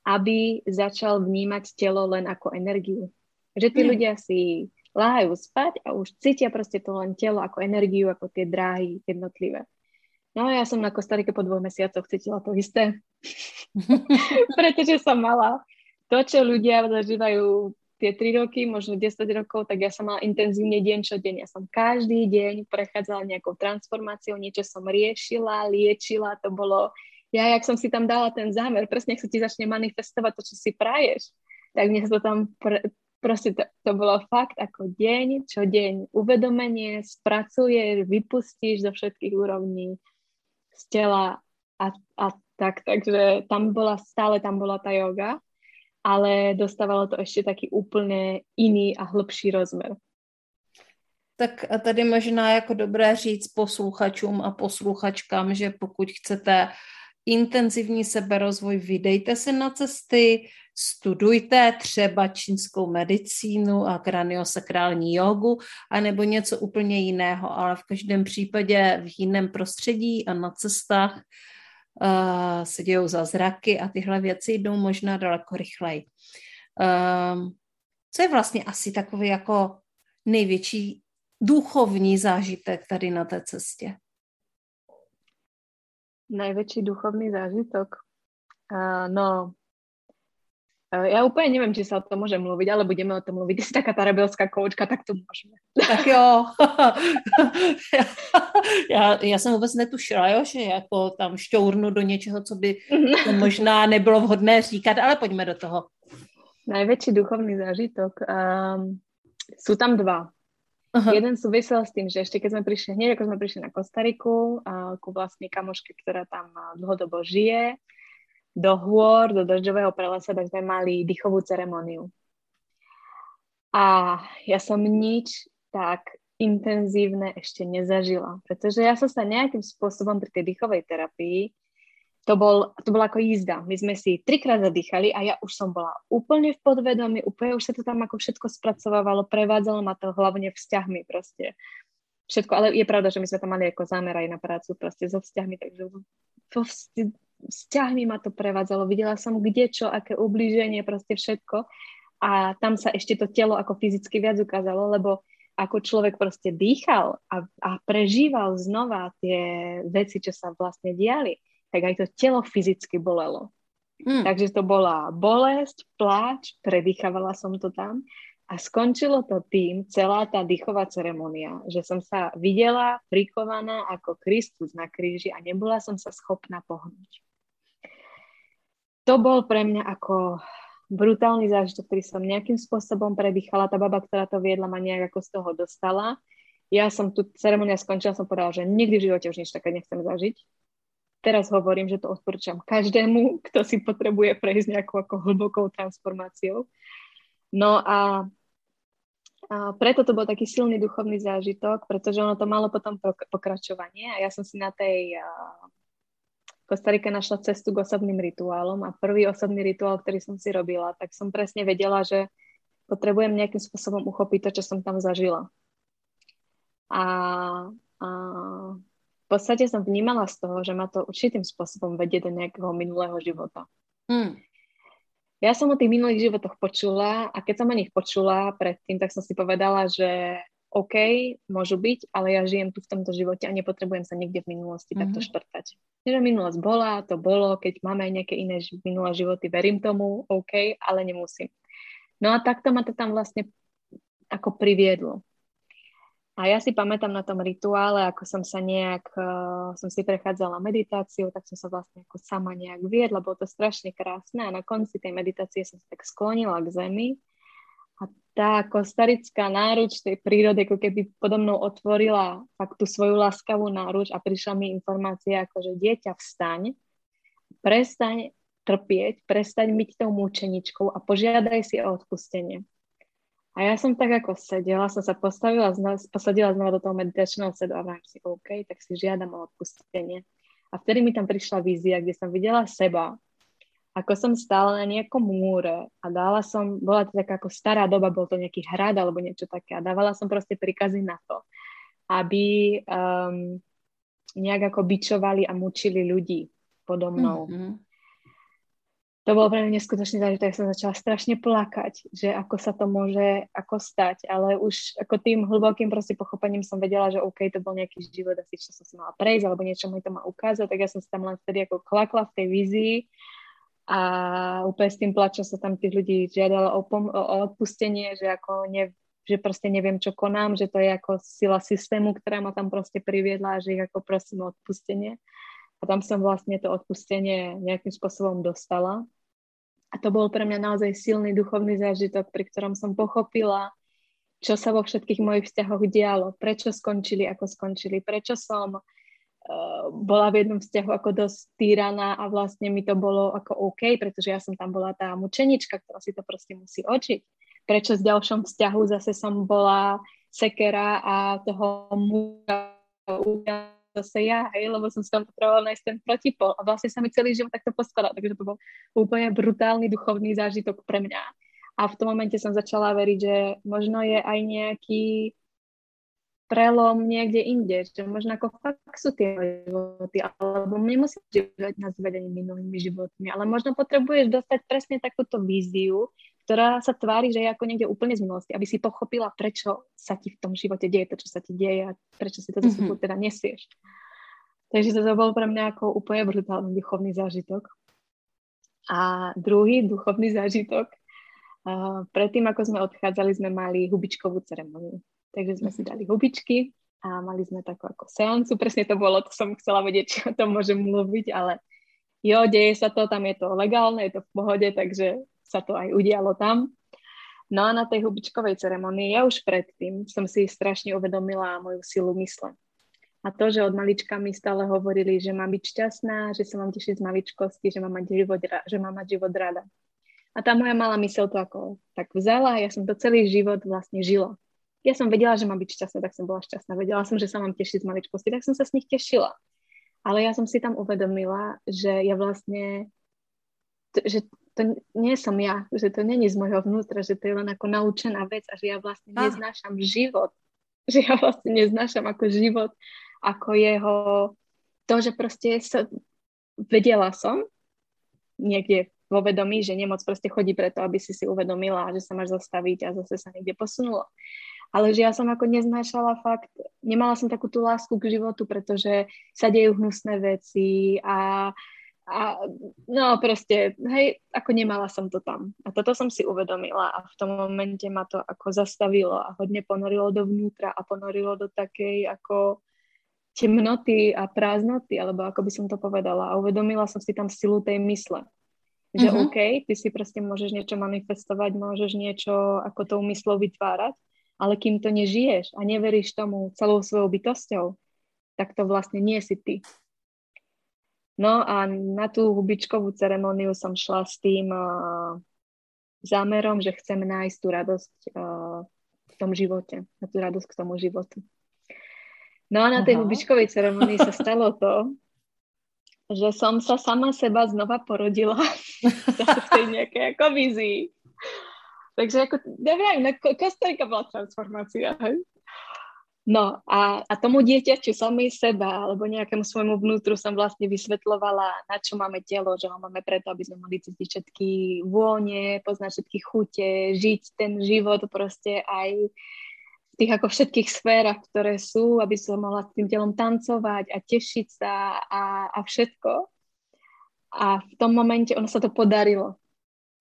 aby začal vnímať telo len ako energiu. Že tí hmm. ľudia si láhajú spať a už cítia proste to len telo ako energiu, ako tie dráhy jednotlivé. No a ja som na Kostarike po dvoch mesiacoch cítila to isté. Pretože som mala to, čo ľudia zažívajú tie 3 roky, možno 10 rokov, tak ja som mala intenzívne deň čo deň. Ja som každý deň prechádzala nejakou transformáciou, niečo som riešila, liečila, to bolo, ja jak som si tam dala ten zámer, presne ak sa ti začne manifestovať to, čo si praješ, tak mne sa to tam pre, proste to, to bolo fakt ako deň, čo deň uvedomenie, spracuješ, vypustíš zo všetkých úrovní z tela a, a tak, takže tam bola, stále tam bola tá yoga ale dostávalo to ještě taky úplně jiný a hlbší rozmer. Tak a tady možná jako dobré říct posluchačům a posluchačkám, že pokud chcete intenzivní seberozvoj, vydejte se na cesty, studujte třeba čínskou medicínu a kraniosakrální jogu, anebo něco úplně jiného, ale v každém případě v jiném prostředí a na cestách uh, se dějou zázraky a tyhle věci jdou možná daleko rychleji. Um, co je vlastně asi takový jako největší duchovní zážitek tady na té cestě? Najväčší duchovný zážitok? Uh, no, ja úplne neviem, či sa o tom môžem mluviť, ale budeme o tom mluviť. Ty si taká tá rebelská koučka, tak to môžeme. Tak jo. já, já jsem vůbec netušila, jo, že jako tam šťournu do něčeho, co by to možná nebylo vhodné říkat, ale pojďme do toho. Najväčší duchovný zážitok? Um, sú tam dva. Uh-huh. Jeden súvisel s tým, že ešte keď sme prišli, hneď ako sme prišli na Kostariku, a ku vlastnej kamoške, ktorá tam dlhodobo žije, do hôr, do dažďového prelesa, tak sme mali dýchovú ceremoniu. A ja som nič tak intenzívne ešte nezažila, pretože ja som sa nejakým spôsobom pri tej dýchovej terapii to, bol, to bola ako jízda. My sme si trikrát zadýchali a ja už som bola úplne v podvedomí, úplne už sa to tam ako všetko spracovávalo, prevádzalo ma to hlavne vzťahmi proste. Všetko, ale je pravda, že my sme tam mali ako zámer aj na prácu proste so vzťahmi, takže vzťahmi ma to prevádzalo. Videla som kde čo, aké ublíženie, proste všetko. A tam sa ešte to telo ako fyzicky viac ukázalo, lebo ako človek proste dýchal a, a prežíval znova tie veci, čo sa vlastne diali tak aj to telo fyzicky bolelo. Mm. Takže to bola bolesť, pláč, predýchavala som to tam a skončilo to tým, celá tá dýchová ceremonia, že som sa videla prikovaná ako Kristus na kríži a nebola som sa schopná pohnúť. To bol pre mňa ako brutálny zážitok, ktorý som nejakým spôsobom predýchala. Tá baba, ktorá to viedla, ma nejak ako z toho dostala. Ja som tu ceremonia skončila, som povedala, že nikdy v živote už nič také nechcem zažiť teraz hovorím, že to odporúčam každému, kto si potrebuje prejsť nejakou ako hlbokou transformáciou. No a, a preto to bol taký silný duchovný zážitok, pretože ono to malo potom pokračovanie a ja som si na tej Kostarike našla cestu k osobným rituálom a prvý osobný rituál, ktorý som si robila, tak som presne vedela, že potrebujem nejakým spôsobom uchopiť to, čo som tam zažila. A, a v podstate som vnímala z toho, že ma to určitým spôsobom vedie do nejakého minulého života. Hmm. Ja som o tých minulých životoch počula a keď som o nich počula predtým, tak som si povedala, že OK, môžu byť, ale ja žijem tu v tomto živote a nepotrebujem sa niekde v minulosti mm-hmm. takto šprtať. Čiže minulosť bola, to bolo, keď máme aj nejaké iné minulé životy, verím tomu, OK, ale nemusím. No a takto ma to tam vlastne ako priviedlo. A ja si pamätám na tom rituále, ako som sa nejak, uh, som si prechádzala meditáciu, tak som sa vlastne ako sama nejak viedla, bolo to strašne krásne a na konci tej meditácie som sa tak sklonila k zemi tá kostarická náruč tej prírody, ako keby podo mnou otvorila fakt tú svoju láskavú náruč a prišla mi informácia, ako že dieťa vstaň, prestaň trpieť, prestaň byť tou múčeničkou a požiadaj si o odpustenie. A ja som tak ako sedela, som sa postavila, posadila znova do toho meditačného sedu a vám si, OK, tak si žiadam o odpustenie. A vtedy mi tam prišla vízia, kde som videla seba, ako som stála na nejakom múre a dala som, bola to taká ako stará doba, bol to nejaký hrad alebo niečo také a dávala som proste príkazy na to, aby um, nejak ako bičovali a mučili ľudí podo mnou. Mm-hmm to bolo pre mňa neskutočný zážitok, som začala strašne plakať, že ako sa to môže ako stať, ale už ako tým hlbokým proste pochopením som vedela, že OK, to bol nejaký život, asi čo som si mala prejsť, alebo niečo mi to má ukázať, tak ja som si tam len vtedy ako klakla v tej vízii a úplne s tým plačom sa tam tých ľudí žiadala o, pom- o odpustenie, že ako ne, že proste neviem, čo konám, že to je ako sila systému, ktorá ma tam proste priviedla, že ich ako prosím o odpustenie. A tam som vlastne to odpustenie nejakým spôsobom dostala. A to bol pre mňa naozaj silný duchovný zážitok, pri ktorom som pochopila, čo sa vo všetkých mojich vzťahoch dialo, prečo skončili, ako skončili, prečo som uh, bola v jednom vzťahu ako dosť týraná a vlastne mi to bolo ako OK, pretože ja som tam bola tá mučenička, ktorá si to proste musí očiť. Prečo v ďalšom vzťahu zase som bola sekera a toho muža zase ja, hej, lebo som si tam potrebovala nájsť ten protipol a vlastne sa mi celý život takto poskladal, takže to bol úplne brutálny duchovný zážitok pre mňa. A v tom momente som začala veriť, že možno je aj nejaký prelom niekde inde, že možno ako fakt sú tie životy, alebo nemusíš žívať nazvať ani minulými životmi, ale možno potrebuješ dostať presne takúto víziu, ktorá sa tvári, že je ako niekde úplne z minulosti, aby si pochopila, prečo sa ti v tom živote deje to, čo sa ti deje a prečo si to mm-hmm. teda nesieš. Takže to bol pre mňa ako úplne brutálny duchovný zážitok. A druhý duchovný zážitok, uh, predtým ako sme odchádzali, sme mali hubičkovú ceremoniu. Takže sme si dali hubičky a mali sme takú ako seancu. Presne to bolo, to som chcela vedieť, či o tom môžem mluviť, ale jo, deje sa to, tam je to legálne, je to v pohode, takže sa to aj udialo tam. No a na tej hubičkovej ceremonii, ja už predtým som si strašne uvedomila moju silu mysle. A to, že od malička mi stále hovorili, že mám byť šťastná, že sa mám tešiť z maličkosti, že mám mať život, že mám mať život rada. A tá moja malá mysel to ako tak vzala a ja som to celý život vlastne žila. Ja som vedela, že mám byť šťastná, tak som bola šťastná. Vedela som, že sa mám tešiť z maličkosti, tak som sa s nich tešila. Ale ja som si tam uvedomila, že ja vlastne, že to nie som ja, že to není z môjho vnútra, že to je len ako naučená vec a že ja vlastne ah. neznášam život. Že ja vlastne neznášam ako život, ako jeho, to, že proste sa, vedela som niekde vo vedomí, že nemoc proste chodí preto, aby si si uvedomila, že sa máš zastaviť a zase sa niekde posunulo. Ale že ja som ako neznášala fakt, nemala som takú tú lásku k životu, pretože sa dejú hnusné veci a a no proste, hej, ako nemala som to tam. A toto som si uvedomila a v tom momente ma to ako zastavilo a hodne ponorilo dovnútra a ponorilo do takej ako temnoty a prázdnoty, alebo ako by som to povedala. A uvedomila som si tam silu tej mysle. Že uh-huh. OK, ty si proste môžeš niečo manifestovať, môžeš niečo ako tou myslou vytvárať, ale kým to nežiješ a neveríš tomu celou svojou bytosťou, tak to vlastne nie si ty. No a na tú hubičkovú ceremóniu som šla s tým uh, zámerom, že chcem nájsť tú radosť uh, v tom živote, na tú radosť k tomu životu. No a na tej hubičkovej ceremonii sa stalo to, že som sa sama seba znova porodila v tej nejakej ako vizii. Takže ako, neviem, na kostelka bola transformácia, hej? No a, a tomu dieťaťu samej seba alebo nejakému svojmu vnútru som vlastne vysvetlovala, na čo máme telo, že ho máme preto, aby sme mohli cítiť všetky vône, poznať všetky chute, žiť ten život proste aj v tých ako všetkých sférach, ktoré sú, aby som mohla s tým telom tancovať a tešiť sa a, a všetko. A v tom momente ono sa to podarilo.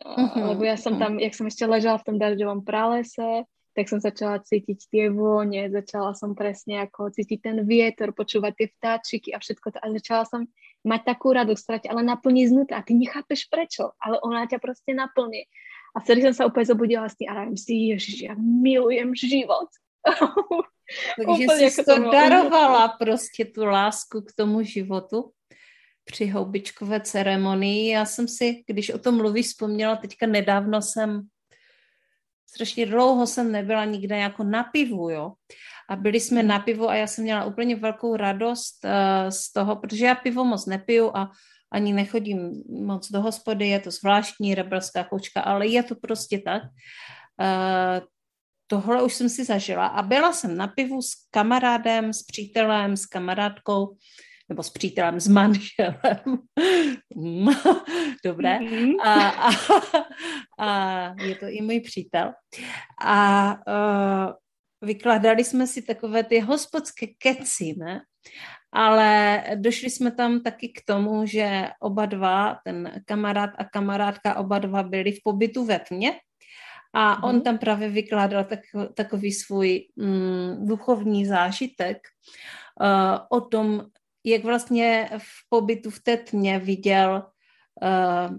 Uh-huh. Lebo ja som tam, jak som ešte ležala v tom dažďovom pralese, tak som začala cítiť tie vône, začala som presne ako cítiť ten vietor, počúvať tie vtáčiky a všetko to. A začala som mať takú radosť, ale naplní znútra. A ty nechápeš prečo, ale ona ťa proste naplní. A vtedy som sa úplne zobudila s tým a rájem si, ježiš, ja milujem život. Takže si to darovala prostě tu lásku k tomu životu při houbičkové ceremonii. Já jsem si, když o tom mluvíš, vzpomněla, teďka nedávno jsem strašně dlouho jsem nebyla nikde jako na pivu, jo. A byli jsme na pivu a já jsem měla úplně velkou radost uh, z toho, protože já pivo moc nepiju a ani nechodím moc do hospody, je to zvláštní rebelská koučka, ale je to prostě tak. Uh, tohle už jsem si zažila a byla jsem na pivu s kamarádem, s přítelem, s kamarádkou nebo s přítelem, s manželem. Dobré. Mm-hmm. A, a, a je to i můj přítel. A uh, vykládali jsme si takové ty hospodské keci, ne? Ale došli jsme tam taky k tomu, že oba dva, ten kamarád a kamarádka, oba dva byli v pobytu ve tmě a on mm. tam právě vykládal tak, takový svůj mm, duchovní zážitek uh, o tom, jak vlastně v pobytu v té tmě viděl, uh,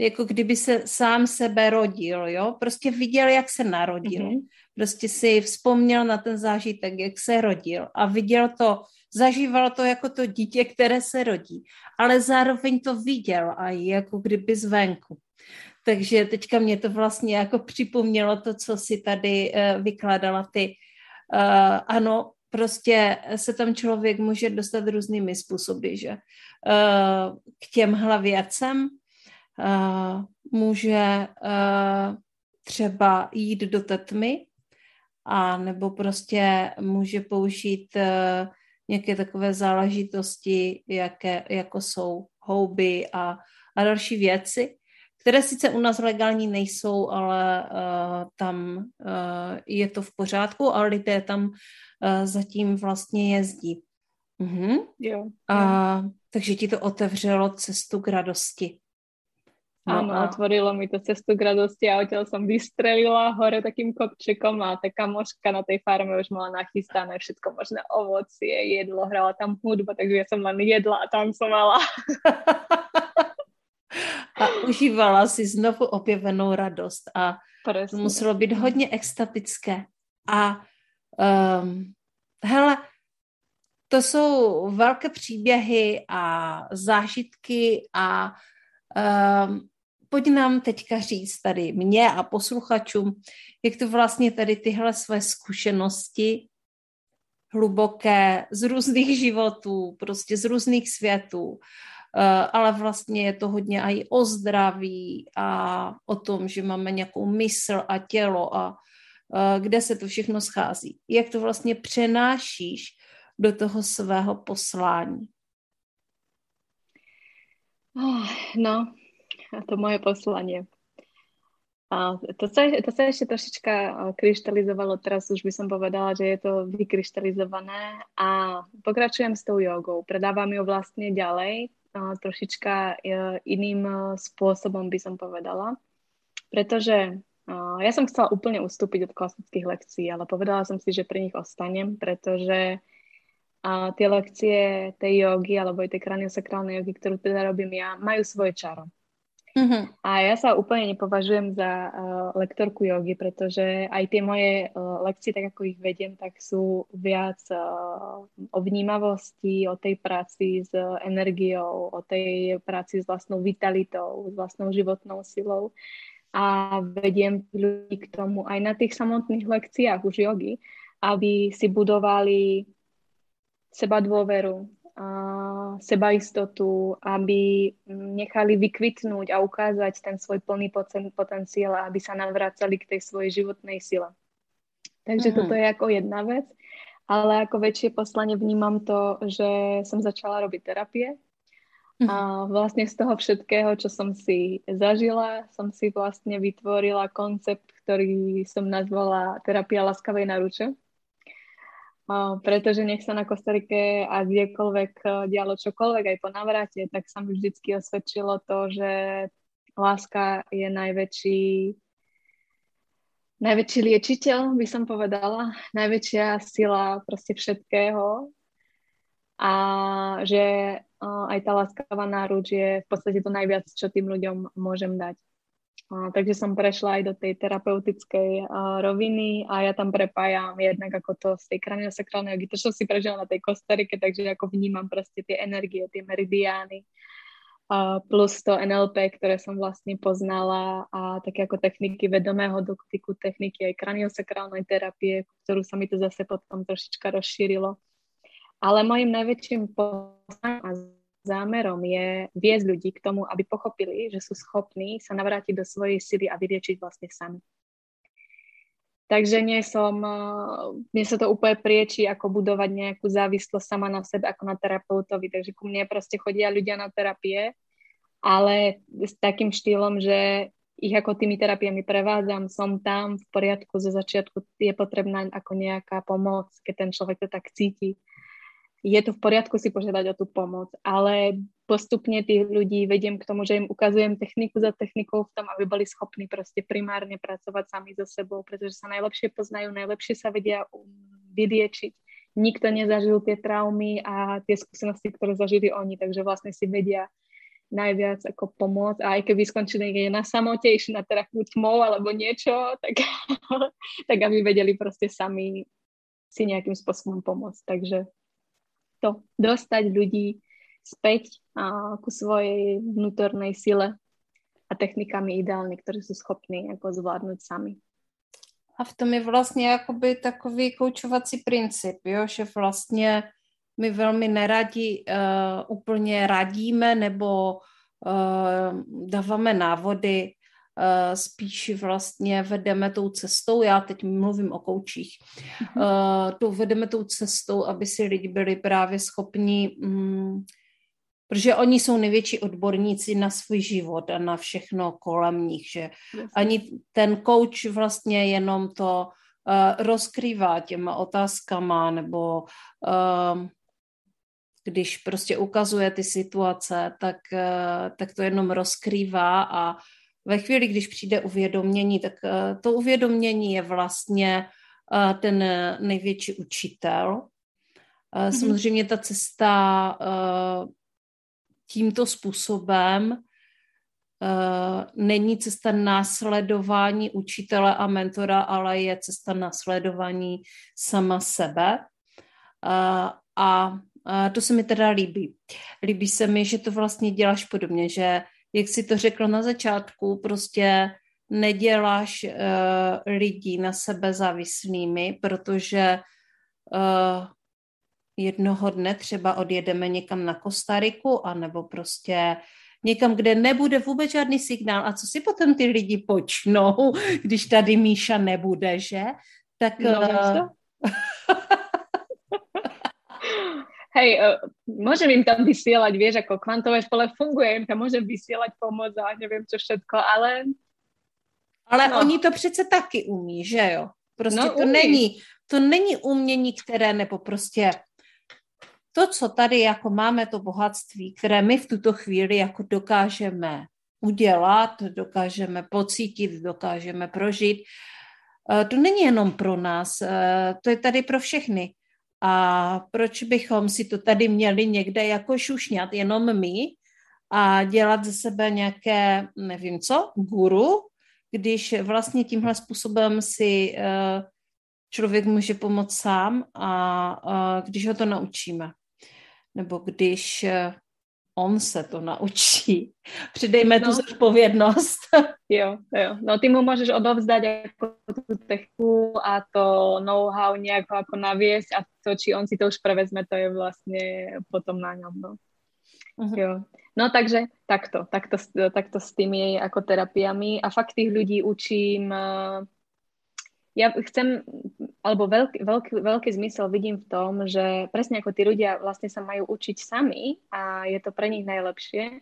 jako kdyby se sám sebe rodil, jo? Prostě viděl, jak se narodil. Mm-hmm. Prostě si vzpomněl na ten zážitek, jak se rodil a viděl to, zažíval to jako to dítě, které se rodí, ale zároveň to viděl a jako kdyby zvenku. Takže teďka mě to vlastně jako připomnělo to, co si tady uh, vykládala ty. Uh, ano, prostě se tam člověk může dostat různými způsoby, že? Uh, k těmhle věcem uh, může uh, třeba jít do té tmy a nebo prostě může použít nějaké takové záležitosti, jaké, jako jsou houby a, a další věci, které sice u nás legální nejsou, ale uh, tam uh, je to v pořádku a lidé tam uh, zatím vlastně jezdí. Mm-hmm. Jo, jo. A, takže ti to otevřelo cestu k radosti. No Áno, a... otvorilo mi to cestu k radosti a odtiaľ som vystrelila hore takým kopčekom a tá kamoška na tej farme už mala nachystané všetko možné ovocie, jedlo, hrala tam hudba, takže ja som len jedla a tam som mala. a užívala si znovu objevenou radost a Presne. to muselo být hodně extatické. A um, hele, to jsou velké příběhy a zážitky a um, pojď nám teďka říct tady mě a posluchačům, jak to vlastně tady tyhle své zkušenosti hluboké z různých životů, prostě z různých světů, ale vlastně je to hodně i o zdraví a o tom, že máme nějakou mysl a tělo a eh, kde se to všechno schází. Jak to vlastně přenášíš do toho svého poslání? Ah, no, to moje poslanie. A to, sa, to sa ešte trošička kryštalizovalo, teraz už by som povedala, že je to vykryštalizované a pokračujem s tou jogou. Predávam ju vlastne ďalej, trošička e, iným e, spôsobom by som povedala, pretože ja som chcela úplne ustúpiť od klasických lekcií, ale povedala som si, že pri nich ostanem, pretože tie lekcie tej jogy alebo tej kraniosakrálnej jogy, ktorú teda robím ja, majú svoje čaro. Mm-hmm. A ja sa úplne nepovažujem za uh, lektorku jogy, pretože aj tie moje uh, lekcie, tak ako ich vediem, tak sú viac uh, o vnímavosti, o tej práci s energiou, o tej práci s vlastnou vitalitou, s vlastnou životnou silou. A vediem ľudí k tomu aj na tých samotných lekciách už jogy, aby si budovali seba dôveru, sebaistotu, aby nechali vykvitnúť a ukázať ten svoj plný potenciál a aby sa navracali k tej svojej životnej sile. Takže mm-hmm. toto je ako jedna vec, ale ako väčšie poslanie vnímam to, že som začala robiť terapie mm-hmm. a vlastne z toho všetkého, čo som si zažila, som si vlastne vytvorila koncept, ktorý som nazvala terapia laskavej naruče pretože nech sa na Kostarike a kdekoľvek e, dialo čokoľvek aj po navrate, tak sa mi vždycky osvedčilo to, že láska je najväčší najväčší liečiteľ, by som povedala, najväčšia sila proste všetkého a že e, aj tá láskavá náruč je v podstate to najviac, čo tým ľuďom môžem dať. Takže som prešla aj do tej terapeutickej roviny a ja tam prepájam jednak ako to z tej kraniosakrálnej jogy, to, čo si prežila na tej Kostarike, takže ako vnímam proste tie energie, tie meridiány, plus to NLP, ktoré som vlastne poznala a také ako techniky vedomého dotyku, techniky aj kraniosakrálnej terapie, ktorú sa mi to zase potom trošička rozšírilo. Ale mojim najväčším a zámerom je viesť ľudí k tomu, aby pochopili, že sú schopní sa navrátiť do svojej sily a vyriečiť vlastne sami. Takže nie som, eh, mne sa to úplne prieči, ako budovať nejakú závislosť sama na sebe, ako na terapeutovi. Takže ku mne proste chodia ľudia na terapie, ale s takým štýlom, že ich ako tými terapiami prevádzam, som tam v poriadku, zo začiatku je potrebná ako nejaká pomoc, keď ten človek to tak cíti je to v poriadku si požiadať o tú pomoc, ale postupne tých ľudí vediem k tomu, že im ukazujem techniku za technikou v tom, aby boli schopní proste primárne pracovať sami so sebou, pretože sa najlepšie poznajú, najlepšie sa vedia vyliečiť. Nikto nezažil tie traumy a tie skúsenosti, ktoré zažili oni, takže vlastne si vedia najviac ako pomôcť a aj keby skončili niekde na samote, išli na terapiu tmou alebo niečo, tak, tak aby vedeli proste sami si nejakým spôsobom pomôcť. Takže to dostať ľudí späť a, ku svojej vnútornej sile a technikami ideálne, ktoré sú schopní ako zvládnuť sami. A v tom je vlastně jakoby takový koučovací princip, jo? že vlastně my velmi neradi uh, úplně radíme nebo uh, dáváme návody, spíš vlastně vedeme tou cestou, já teď mluvím o koučích, uh, to vedeme tou cestou, aby si lidi byli právě schopni um, protože oni jsou největší odborníci na svůj život a na všechno kolem nich, že ani ten coach vlastně jenom to uh, rozkrývá těma otázkama nebo uh, když prostě ukazuje ty situace, tak, uh, tak to jenom rozkrývá a ve chvíli, když přijde uvědomění, tak uh, to uvědomění je vlastně uh, ten největší učitel. Mm-hmm. Samozřejmě ta cesta tímto způsobem není cesta následování učitele a mentora, ale je cesta následování sama sebe. A to se mi teda líbí. Líbí se mi, že to vlastně děláš podobně, že jak si to řekl na začátku, prostě neděláš uh, lidi na sebe závislými, protože uh, jednoho dne třeba odjedeme někam na Kostariku, anebo prostě někam, kde nebude vůbec žádný signál. A co si potom ty lidi počnou, když tady Míša nebude, že? Tak... No, uh... Hej, uh, môžem im tam vysielať, vieš, ako kvantové pole funguje, im tam môžem vysielať pomoc a neviem čo všetko, ale... Ale no. oni to přece taky umí, že jo? Prostě no, to umí. není, to není umění, které nebo prostě to, co tady jako máme, to bohatství, které my v tuto chvíli jako dokážeme udělat, dokážeme pocítit, dokážeme prožít, eh, to není jenom pro nás, eh, to je tady pro všechny. A proč bychom si to tady měli někde jako šušňat, jenom my, a dělat ze sebe nějaké, nevím co, guru, když vlastně tímhle způsobem si eh, člověk může pomoct sám a když ho to naučíme? Nebo když eh, on se to naučí. Přidejme no. tu zodpovědnost. Jo, jo. No ty mu můžeš odovzdať jako tu techniku a to know-how nějak jako naviesť a to, či on si to už prevezme, to je vlastně potom na něm. No. Uh-huh. Jo. No takže takto, takto, takto s tými ako terapiami a fakt tých ľudí učím uh, ja chcem, alebo veľký, veľký, veľký zmysel vidím v tom, že presne ako tí ľudia vlastne sa majú učiť sami a je to pre nich najlepšie,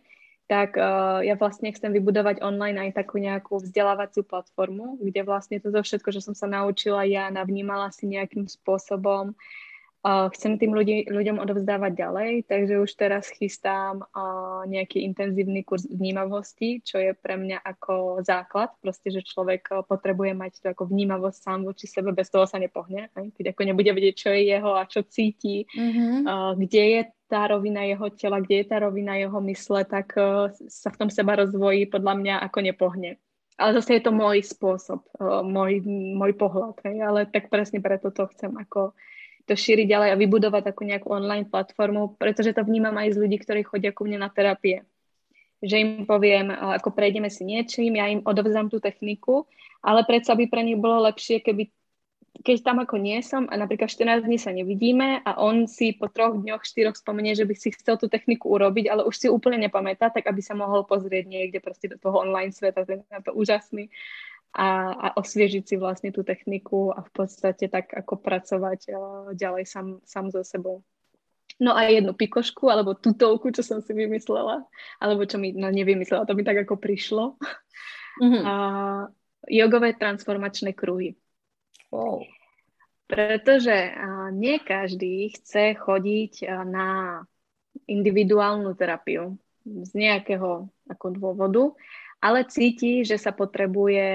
tak uh, ja vlastne chcem vybudovať online aj takú nejakú vzdelávaciu platformu, kde vlastne toto všetko, čo som sa naučila ja, navnímala si nejakým spôsobom Uh, chcem tým ľudí, ľuďom odovzdávať ďalej, takže už teraz chystám uh, nejaký intenzívny kurz vnímavosti, čo je pre mňa ako základ, proste, že človek uh, potrebuje mať to ako vnímavosť sám voči sebe, bez toho sa nepohne, aj? keď ako nebude vedieť, čo je jeho a čo cíti, mm-hmm. uh, kde je tá rovina jeho tela, kde je tá rovina jeho mysle, tak uh, sa v tom seba rozvojí podľa mňa ako nepohne. Ale zase je to môj spôsob, uh, môj, môj pohľad, hej? ale tak presne preto to chcem ako to šíriť ďalej a vybudovať takú nejakú online platformu, pretože to vnímam aj z ľudí, ktorí chodia ku mne na terapie. Že im poviem, ako prejdeme si niečím, ja im odovzdám tú techniku, ale predsa by pre nich bolo lepšie, keby keď tam ako nie som a napríklad 14 dní sa nevidíme a on si po troch dňoch, štyroch spomenie, že by si chcel tú techniku urobiť, ale už si úplne nepamätá, tak aby sa mohol pozrieť niekde proste do toho online sveta, ten na to úžasný a, a osviežiť si vlastne tú techniku a v podstate tak ako pracovať uh, ďalej sám, sám so sebou. No a jednu pikošku alebo tutovku, čo som si vymyslela, alebo čo mi, no nevymyslela, to mi tak ako prišlo. Mm-hmm. A, jogové transformačné kruhy. Wow. Pretože a, nie každý chce chodiť a, na individuálnu terapiu z nejakého ako dôvodu ale cíti, že sa potrebuje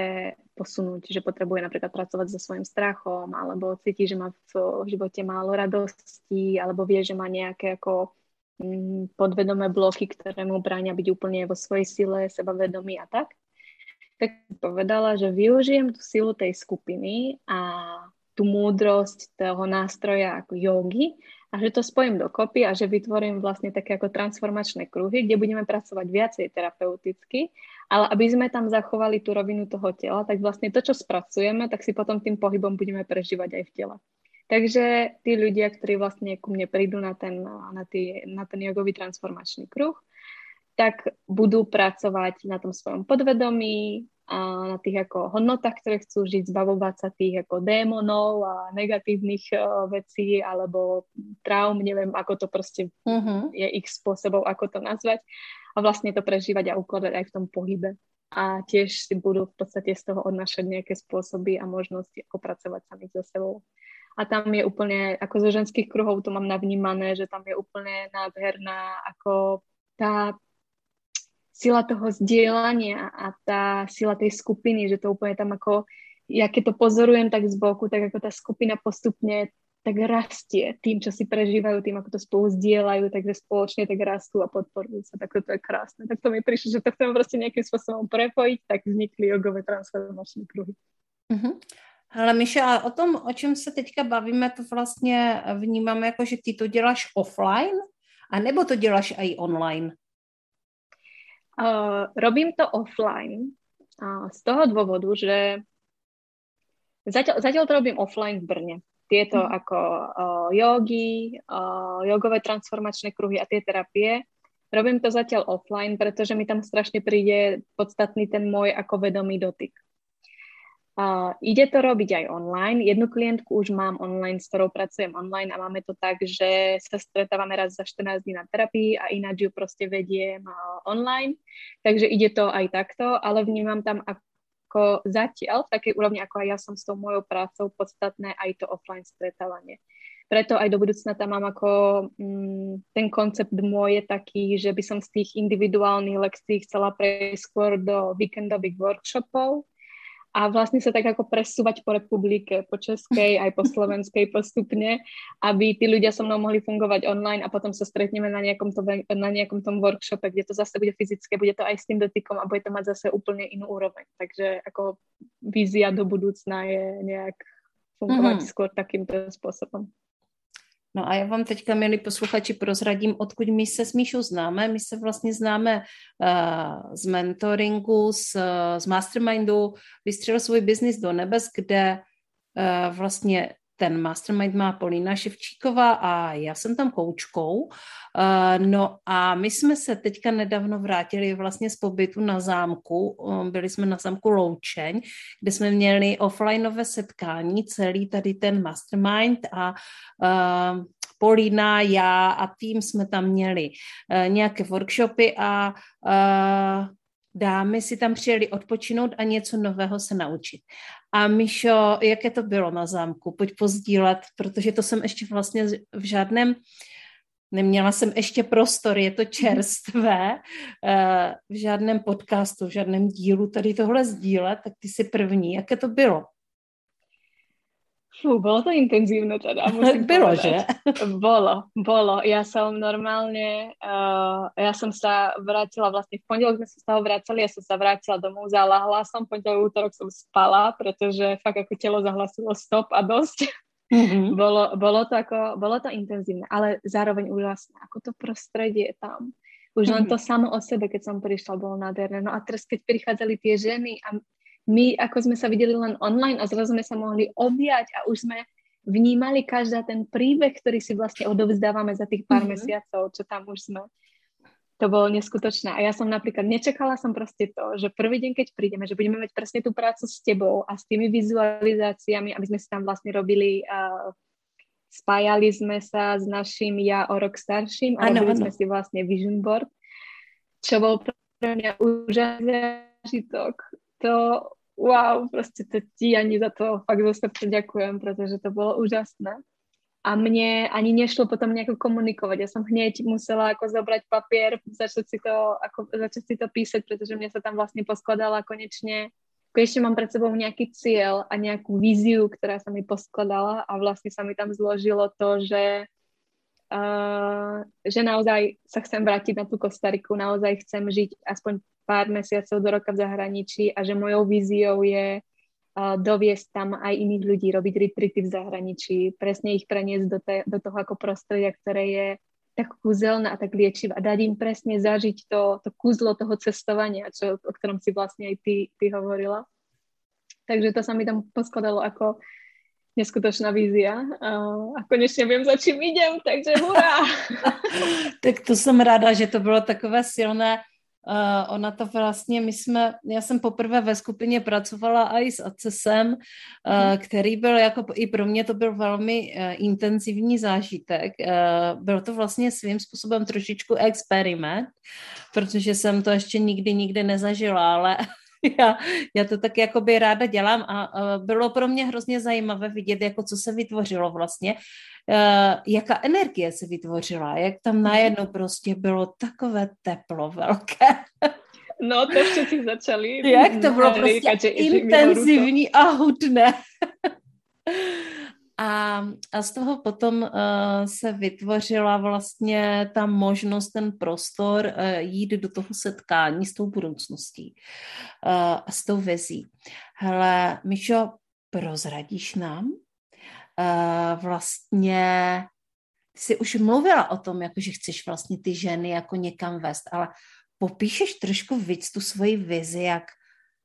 posunúť, že potrebuje napríklad pracovať so svojím strachom, alebo cíti, že má v živote málo radosti, alebo vie, že má nejaké ako mm, podvedomé bloky, ktoré mu bránia byť úplne vo svojej sile, sebavedomí a tak. Tak povedala, že využijem tú silu tej skupiny a tú múdrosť toho nástroja ako jogy a že to spojím dokopy a že vytvorím vlastne také ako transformačné kruhy, kde budeme pracovať viacej terapeuticky ale aby sme tam zachovali tú rovinu toho tela, tak vlastne to, čo spracujeme, tak si potom tým pohybom budeme prežívať aj v tele. Takže tí ľudia, ktorí vlastne ku mne prídu na ten, na, tý, na ten jogový transformačný kruh, tak budú pracovať na tom svojom podvedomí, a na tých ako hodnotách, ktoré chcú žiť, zbavovať sa tých ako démonov a negatívnych uh, vecí alebo traum, neviem, ako to proste uh-huh. je ich spôsobov, ako to nazvať a vlastne to prežívať a ukladať aj v tom pohybe. A tiež si budú v podstate z toho odnašať nejaké spôsoby a možnosti, ako pracovať sami so sebou. A tam je úplne, ako zo ženských kruhov to mám navnímané, že tam je úplne nádherná, ako tá sila toho zdieľania a tá sila tej skupiny, že to úplne tam ako, ja keď to pozorujem tak z boku, tak ako tá skupina postupne tak rastie tým, čo si prežívajú, tým, ako to spolu zdieľajú, takže spoločne tak rastú a podporujú sa. Tak to je krásne. Tak to mi prišlo, že to chcem proste nejakým spôsobom prepojiť, tak vznikli jogové transformačné kruhy. Uh-huh. Ale Miša, a o tom, o čem se teďka bavíme, to vlastně vnímáme jako, že ty to děláš offline, a nebo to děláš i online? Uh, robím to offline uh, z toho dôvodu, že zatiaľ, zatiaľ to robím offline v Brne. Tieto mm. ako uh, jogové transformačné kruhy a tie terapie. Robím to zatiaľ offline, pretože mi tam strašne príde podstatný ten môj ako vedomý dotyk. Uh, ide to robiť aj online. Jednu klientku už mám online, s ktorou pracujem online a máme to tak, že sa stretávame raz za 14 dní na terapii a ináč ju proste vediem uh, online. Takže ide to aj takto, ale vnímam tam ako zatiaľ, v takej úrovni, ako aj ja som s tou mojou prácou, podstatné aj to offline stretávanie. Preto aj do budúcna tam mám ako mm, ten koncept môj je taký, že by som z tých individuálnych lekcií chcela prejsť skôr do víkendových workshopov, a vlastne sa tak ako presúvať po republike, po českej aj po slovenskej postupne, aby tí ľudia so mnou mohli fungovať online a potom sa stretneme na nejakom, to, na nejakom tom workshope, kde to zase bude fyzické, bude to aj s tým dotykom a bude to mať zase úplne inú úroveň. Takže ako vízia do budúcna je nejak fungovať mm-hmm. skôr takýmto spôsobom. No a já vám teďka, milí posluchači, prozradím, odkud my se s Míšou známe. My se vlastně známe uh, z mentoringu, z, z mastermindu. Vystřelil svůj biznis do nebes, kde uh, vlastně ten mastermind má Polína Ševčíková a já jsem tam koučkou. Uh, no a my jsme se teďka nedávno vrátili vlastně z pobytu na zámku. Uh, byli jsme na zámku Loučeň, kde jsme měli offlineové setkání, celý tady ten mastermind a uh, Polína, já a tým jsme tam měli nějaké workshopy a dámy si tam přijeli odpočinout a něco nového se naučit. A Mišo, jaké to bylo na zámku? Pojď pozdílet, protože to jsem ještě vlastně v žádném, neměla jsem ještě prostor, je to mhm. čerstvé, eh, v žádném podcastu, v žádném dílu tady tohle sdílet, tak ty jsi první. Jaké to bylo? Fú, bolo to intenzívne teda, musím Bylo, povedať. že? Bolo, bolo. Ja som normálne, uh, ja som sa vrátila, vlastne v pondelok sme sa z toho vracali, ja som sa vrátila domov, zalahla som, pondelok, útorok som spala, pretože fakt ako telo zahlasilo stop a dosť. Mm-hmm. Bolo, bolo, to ako, bolo to intenzívne, ale zároveň úžasné, ako to prostredie tam. Už len to samo o sebe, keď som prišla, bolo nádherné. No a teraz, keď prichádzali tie ženy a my ako sme sa videli len online a zrazu sme sa mohli objať a už sme vnímali každá ten príbeh, ktorý si vlastne odovzdávame za tých pár mm-hmm. mesiacov, čo tam už sme. To bolo neskutočné. A ja som napríklad, nečakala som proste to, že prvý deň, keď prídeme, že budeme mať presne tú prácu s tebou a s tými vizualizáciami, aby sme si tam vlastne robili, uh, spájali sme sa s našim ja o rok starším a ano, robili ano. sme si vlastne vision board, čo bol pre mňa úžasný zážitok to wow, proste to ti ani za to fakt zo srdca ďakujem, pretože to bolo úžasné. A mne ani nešlo potom nejako komunikovať. Ja som hneď musela ako zobrať papier, začať si to, ako, začať si to písať, pretože mne sa tam vlastne poskladala konečne konečne mám pred sebou nejaký cieľ a nejakú víziu, ktorá sa mi poskladala a vlastne sa mi tam zložilo to, že uh, že naozaj sa chcem vrátiť na tú Kostariku, naozaj chcem žiť aspoň pár mesiacov do roka v zahraničí a že mojou víziou je uh, doviesť tam aj iných ľudí, robiť retreaty v zahraničí, presne ich preniesť do, te, do toho ako prostredia, ktoré je tak kúzelné a tak liečivé a dať im presne zažiť to, to kúzlo toho cestovania, čo, o ktorom si vlastne aj ty, ty hovorila. Takže to sa mi tam poskladalo ako neskutočná vízia a konečně vím, za čím idem, takže hurá! tak to jsem ráda, že to bylo takové silné Uh, ona to vlastně, my jsme, já jsem poprvé ve skupině pracovala i s Accesem, uh, mm. který byl jako, i pro mě to byl velmi uh, intenzivní zážitek. Uh, byl to vlastně svým způsobem trošičku experiment, protože jsem to ještě nikdy, nikdy nezažila, ale já, já to tak jakoby ráda dělám a, a bylo pro mě hrozně zajímavé vidět, jako co se vytvořilo vlastně, uh, jaká energie se vytvořila, jak tam mhm. najednou prostě bylo takové teplo velké. No, to všetci začali. Jak to bylo prostě intenzivní a hudné. A, a z toho potom uh, se vytvořila vlastně ta možnost, ten prostor uh, jít do toho setkání s tou budoucností uh, a s tou vizí. Hele, Mišo, prozradíš nám uh, vlastně jsi už mluvila o tom, jako že chceš vlastně ty ženy jako někam vést, ale popíšeš trošku víc tu svoji vizi, jak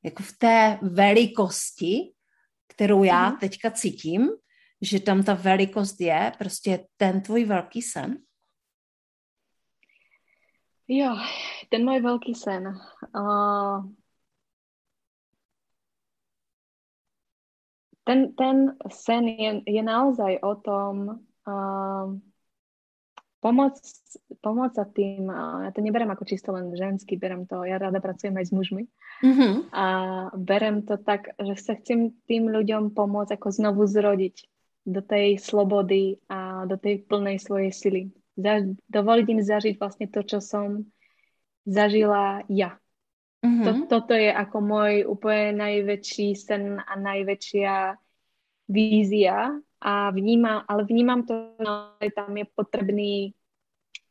jako v té velikosti, kterou já mm. teďka cítím, že tam ta velikost je, prostě ten tvůj velký sen? Jo, ten můj velký sen. Uh, ten, ten sen je, je naozaj o tom uh, pomoc, pomoc a tým, uh, ja to neberem ako čisto len ženský, berem to, ja rada pracujem aj s mužmi mm-hmm. a berem to tak, že sa chcem tým ľuďom pomôcť ako znovu zrodiť do tej slobody a do tej plnej svojej sily. Za, dovoliť im zažiť vlastne to, čo som zažila ja. Mm-hmm. To, toto je ako môj úplne najväčší sen a najväčšia vízia a vnímam, ale vnímam to, že tam je potrebný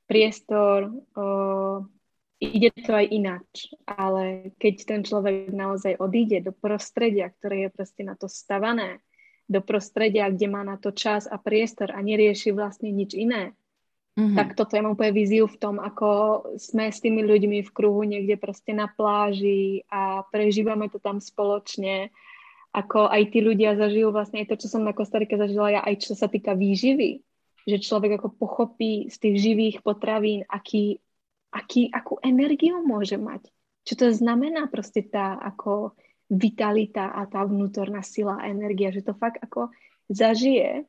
priestor, o, ide to aj ináč, ale keď ten človek naozaj odíde do prostredia, ktoré je proste na to stavané, do prostredia, kde má na to čas a priestor a nerieši vlastne nič iné. Mm-hmm. Tak toto ja mám úplne víziu v tom, ako sme s tými ľuďmi v kruhu niekde proste na pláži a prežívame to tam spoločne, ako aj tí ľudia zažijú vlastne aj to, čo som na Kostarike zažila ja, aj čo sa týka výživy, že človek ako pochopí z tých živých potravín, aký, aký, akú energiu môže mať. Čo to znamená proste tá ako vitalita a tá vnútorná sila a energia, že to fakt ako zažije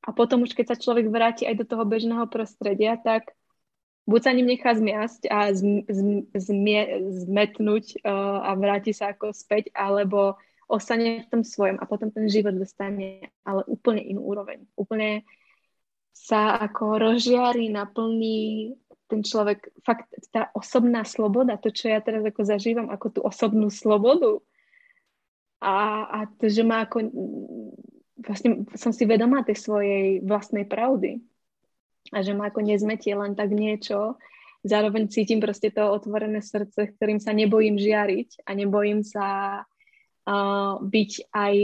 a potom už keď sa človek vráti aj do toho bežného prostredia, tak buď sa ním nechá zmiasť a zmetnúť uh, a vráti sa ako späť, alebo ostane v tom svojom a potom ten život dostane ale úplne inú úroveň. Úplne sa ako rozžiari, naplní ten človek, fakt tá osobná sloboda, to, čo ja teraz ako zažívam, ako tú osobnú slobodu, a, a to, že má ako vlastne som si vedomá tej svojej vlastnej pravdy a že ma ako nezmetie len tak niečo. Zároveň cítim proste to otvorené srdce, ktorým sa nebojím žiariť a nebojím sa uh, byť aj,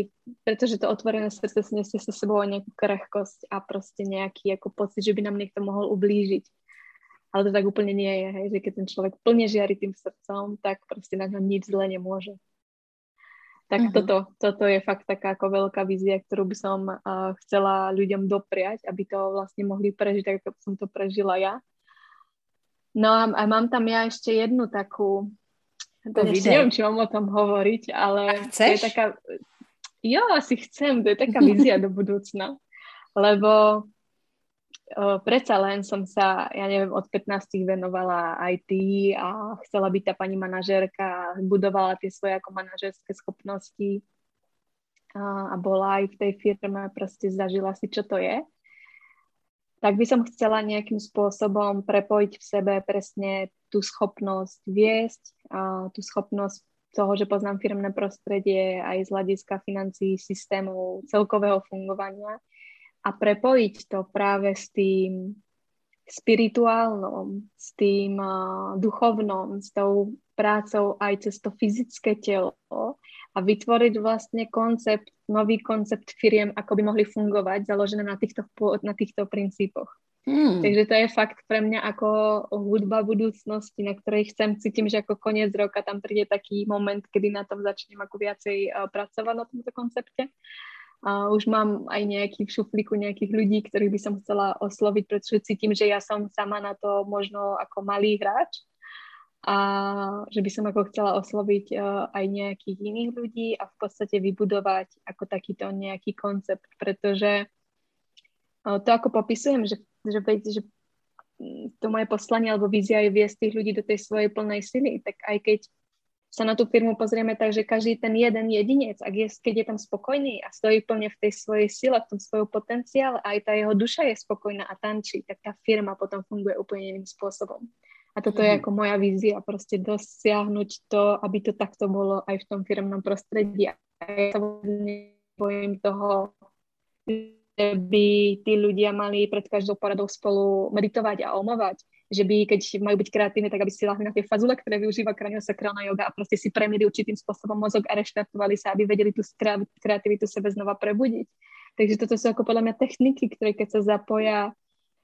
pretože to otvorené srdce nesie sa sebou nejakú krehkosť a proste nejaký ako pocit, že by nám niekto mohol ublížiť. Ale to tak úplne nie je, hej, že keď ten človek plne žiari tým srdcom, tak proste na ňom nič zle nemôže. Tak uh-huh. toto, toto je fakt taká ako veľká vízia, ktorú by som uh, chcela ľuďom dopriať, aby to vlastne mohli prežiť, tak ako som to prežila ja. No a, a mám tam ja ešte jednu takú, to neviem, či mám o tom hovoriť, ale to je taká, jo, asi chcem, to je taká vízia do budúcna, lebo predsa len som sa, ja neviem, od 15 venovala IT a chcela byť tá pani manažérka, budovala tie svoje ako manažerské schopnosti a, a bola aj v tej firme, proste zažila si, čo to je. Tak by som chcela nejakým spôsobom prepojiť v sebe presne tú schopnosť viesť, a tú schopnosť toho, že poznám firmné prostredie aj z hľadiska financií, systémov, celkového fungovania a prepojiť to práve s tým spirituálnom, s tým uh, duchovnom, s tou prácou aj cez to fyzické telo a vytvoriť vlastne koncept, nový koncept firiem, ako by mohli fungovať, založené na týchto, na týchto princípoch. Hmm. Takže to je fakt pre mňa ako hudba budúcnosti, na ktorej chcem, cítim, že ako koniec roka tam príde taký moment, kedy na tom začnem ako viacej uh, pracovať na tomto koncepte. A už mám aj nejaký v šuflíku nejakých ľudí, ktorých by som chcela osloviť, pretože cítim, že ja som sama na to možno ako malý hráč. a že by som ako chcela osloviť uh, aj nejakých iných ľudí a v podstate vybudovať ako takýto nejaký koncept, pretože uh, to ako popisujem, že, že, že to moje poslanie alebo vízia je viesť tých ľudí do tej svojej plnej sily, tak aj keď sa na tú firmu pozrieme tak, že každý ten jeden jedinec, ak je, keď je tam spokojný a stojí plne v tej svojej sile, v tom svojom potenciále a aj tá jeho duša je spokojná a tančí, tak tá firma potom funguje úplne iným spôsobom. A toto je mhm. ako moja vízia, proste dosiahnuť to, aby to takto bolo aj v tom firmnom prostredí. A ja sa bojím toho, že by tí ľudia mali pred každou poradou spolu meditovať a omovať že by, keď majú byť kreatívne, tak aby si lahli na tie fazule, ktoré využíva kraniosakrálna yoga a proste si premili určitým spôsobom mozog a reštartovali sa, aby vedeli tú kreativitu sebe znova prebudiť. Takže toto sú ako podľa mňa techniky, ktoré keď sa zapoja,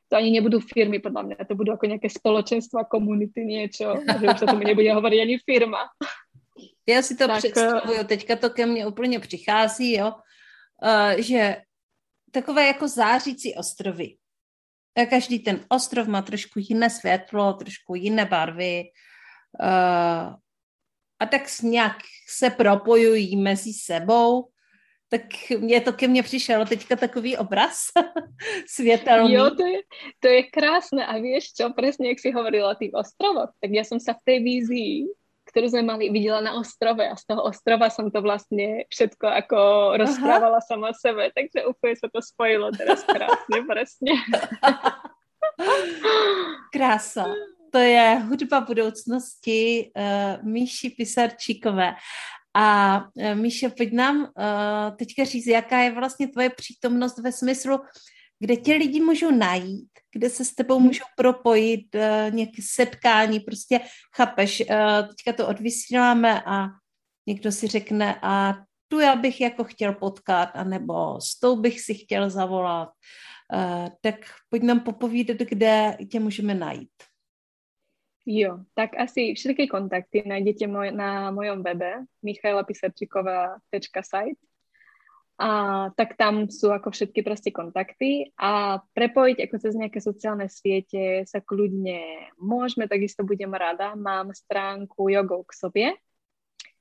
to ani nebudú firmy, podľa mňa, to budú ako nejaké spoločenstva, komunity, niečo, že už sa tomu nebude hovoriť ani firma. Já si to tak, představuju, teďka to ke mně úplně přichází, jo, uh, že takové jako zářící ostrovy. Každý ten ostrov má trošku jiné světlo, trošku jiné barvy uh, a tak nějak se propojují mezi sebou. Tak mě to ke mně přišel teďka takový obraz světelný. Jo, to je, to je krásné a víš čo, přesně jak si hovorila o tých ostrovoch, tak já jsem se v té vízii ktorú sme mali, videla na ostrove a z toho ostrova som to vlastne všetko ako rozprávala Aha. sama sebe, takže úplne sa to spojilo teraz krásne, presne. Krása. To je hudba budoucnosti uh, Míši Pisarčíkové. A uh, Míše, pojď nám uh, teďka říct, jaká je vlastně tvoje přítomnost ve smyslu, kde tě lidi můžou najít, kde se s tebou mhm. můžou propojit, uh, nějaké setkání, prostě chápeš, uh, teďka to odvysíláme a někdo si řekne a tu já bych jako chtěl potkat, anebo s tou bych si chtěl zavolat. Uh, tak pojď nám popovídat, kde tě můžeme najít. Jo, tak asi všetky kontakty nájdete moj, na mojom webe michailapisarčiková.site a tak tam sú ako všetky proste kontakty a prepojiť ako cez nejaké sociálne siete sa kľudne môžeme, takisto budem rada. Mám stránku jogou k sobie,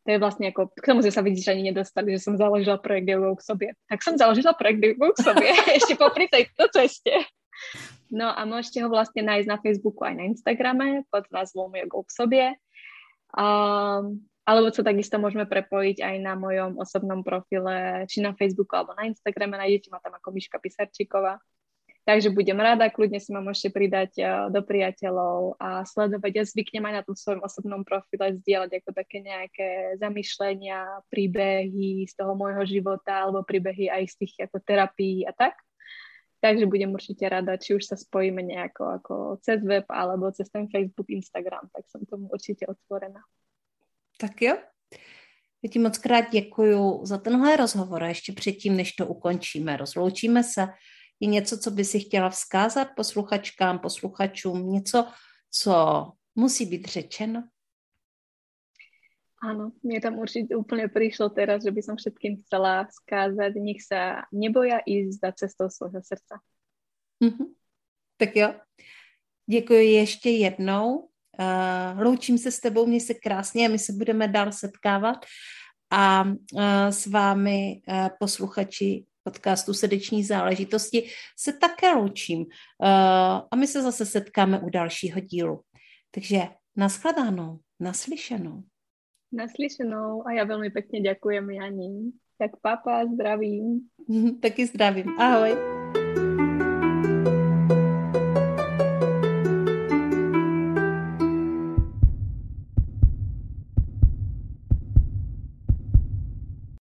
to je vlastne ako, k tomu sa vidíš ani nedostali, že som založila projekt jogou k sobie. Tak som založila projekt jogou k sobie, ešte popri tejto ceste. No a môžete ho vlastne nájsť na Facebooku aj na Instagrame pod názvom jogou k sobie. Um, alebo sa takisto môžeme prepojiť aj na mojom osobnom profile, či na Facebooku alebo na Instagrame, nájdete ma tam ako Miška Pisarčíková. Takže budem rada, kľudne si ma môžete pridať eh, do priateľov a sledovať. Ja zvyknem aj na tom svojom osobnom profile zdieľať ako také nejaké zamýšlenia, príbehy z toho môjho života alebo príbehy aj z tých ako terapií a tak. Takže budem určite rada, či už sa spojíme nejako ako cez web alebo cez ten Facebook, Instagram, tak som tomu určite otvorená. Tak jo. Já ti moc krát děkuju za tenhle rozhovor a ještě předtím, než to ukončíme, rozloučíme se. Je něco, co by si chtěla vzkázat posluchačkám, posluchačům, něco, co musí být řečeno? Áno, mne tam určite úplne prišlo teraz, že by som všetkým chcela skázať, nech sa neboja ísť za cestou svojho srdca. Mm-hmm. Tak jo. Děkuji ještě jednou Uh, loučím se s tebou, mě se krásně a my se budeme dál setkávat a uh, s vámi uh, posluchači podcastu Srdeční záležitosti se také loučím a my se zase setkáme u dalšího dílu. Takže naschledanou, naslyšenou. Naslyšenou a já velmi pěkně děkujem Janí. Tak papa, zdravím. Taky zdravím. Ahoj.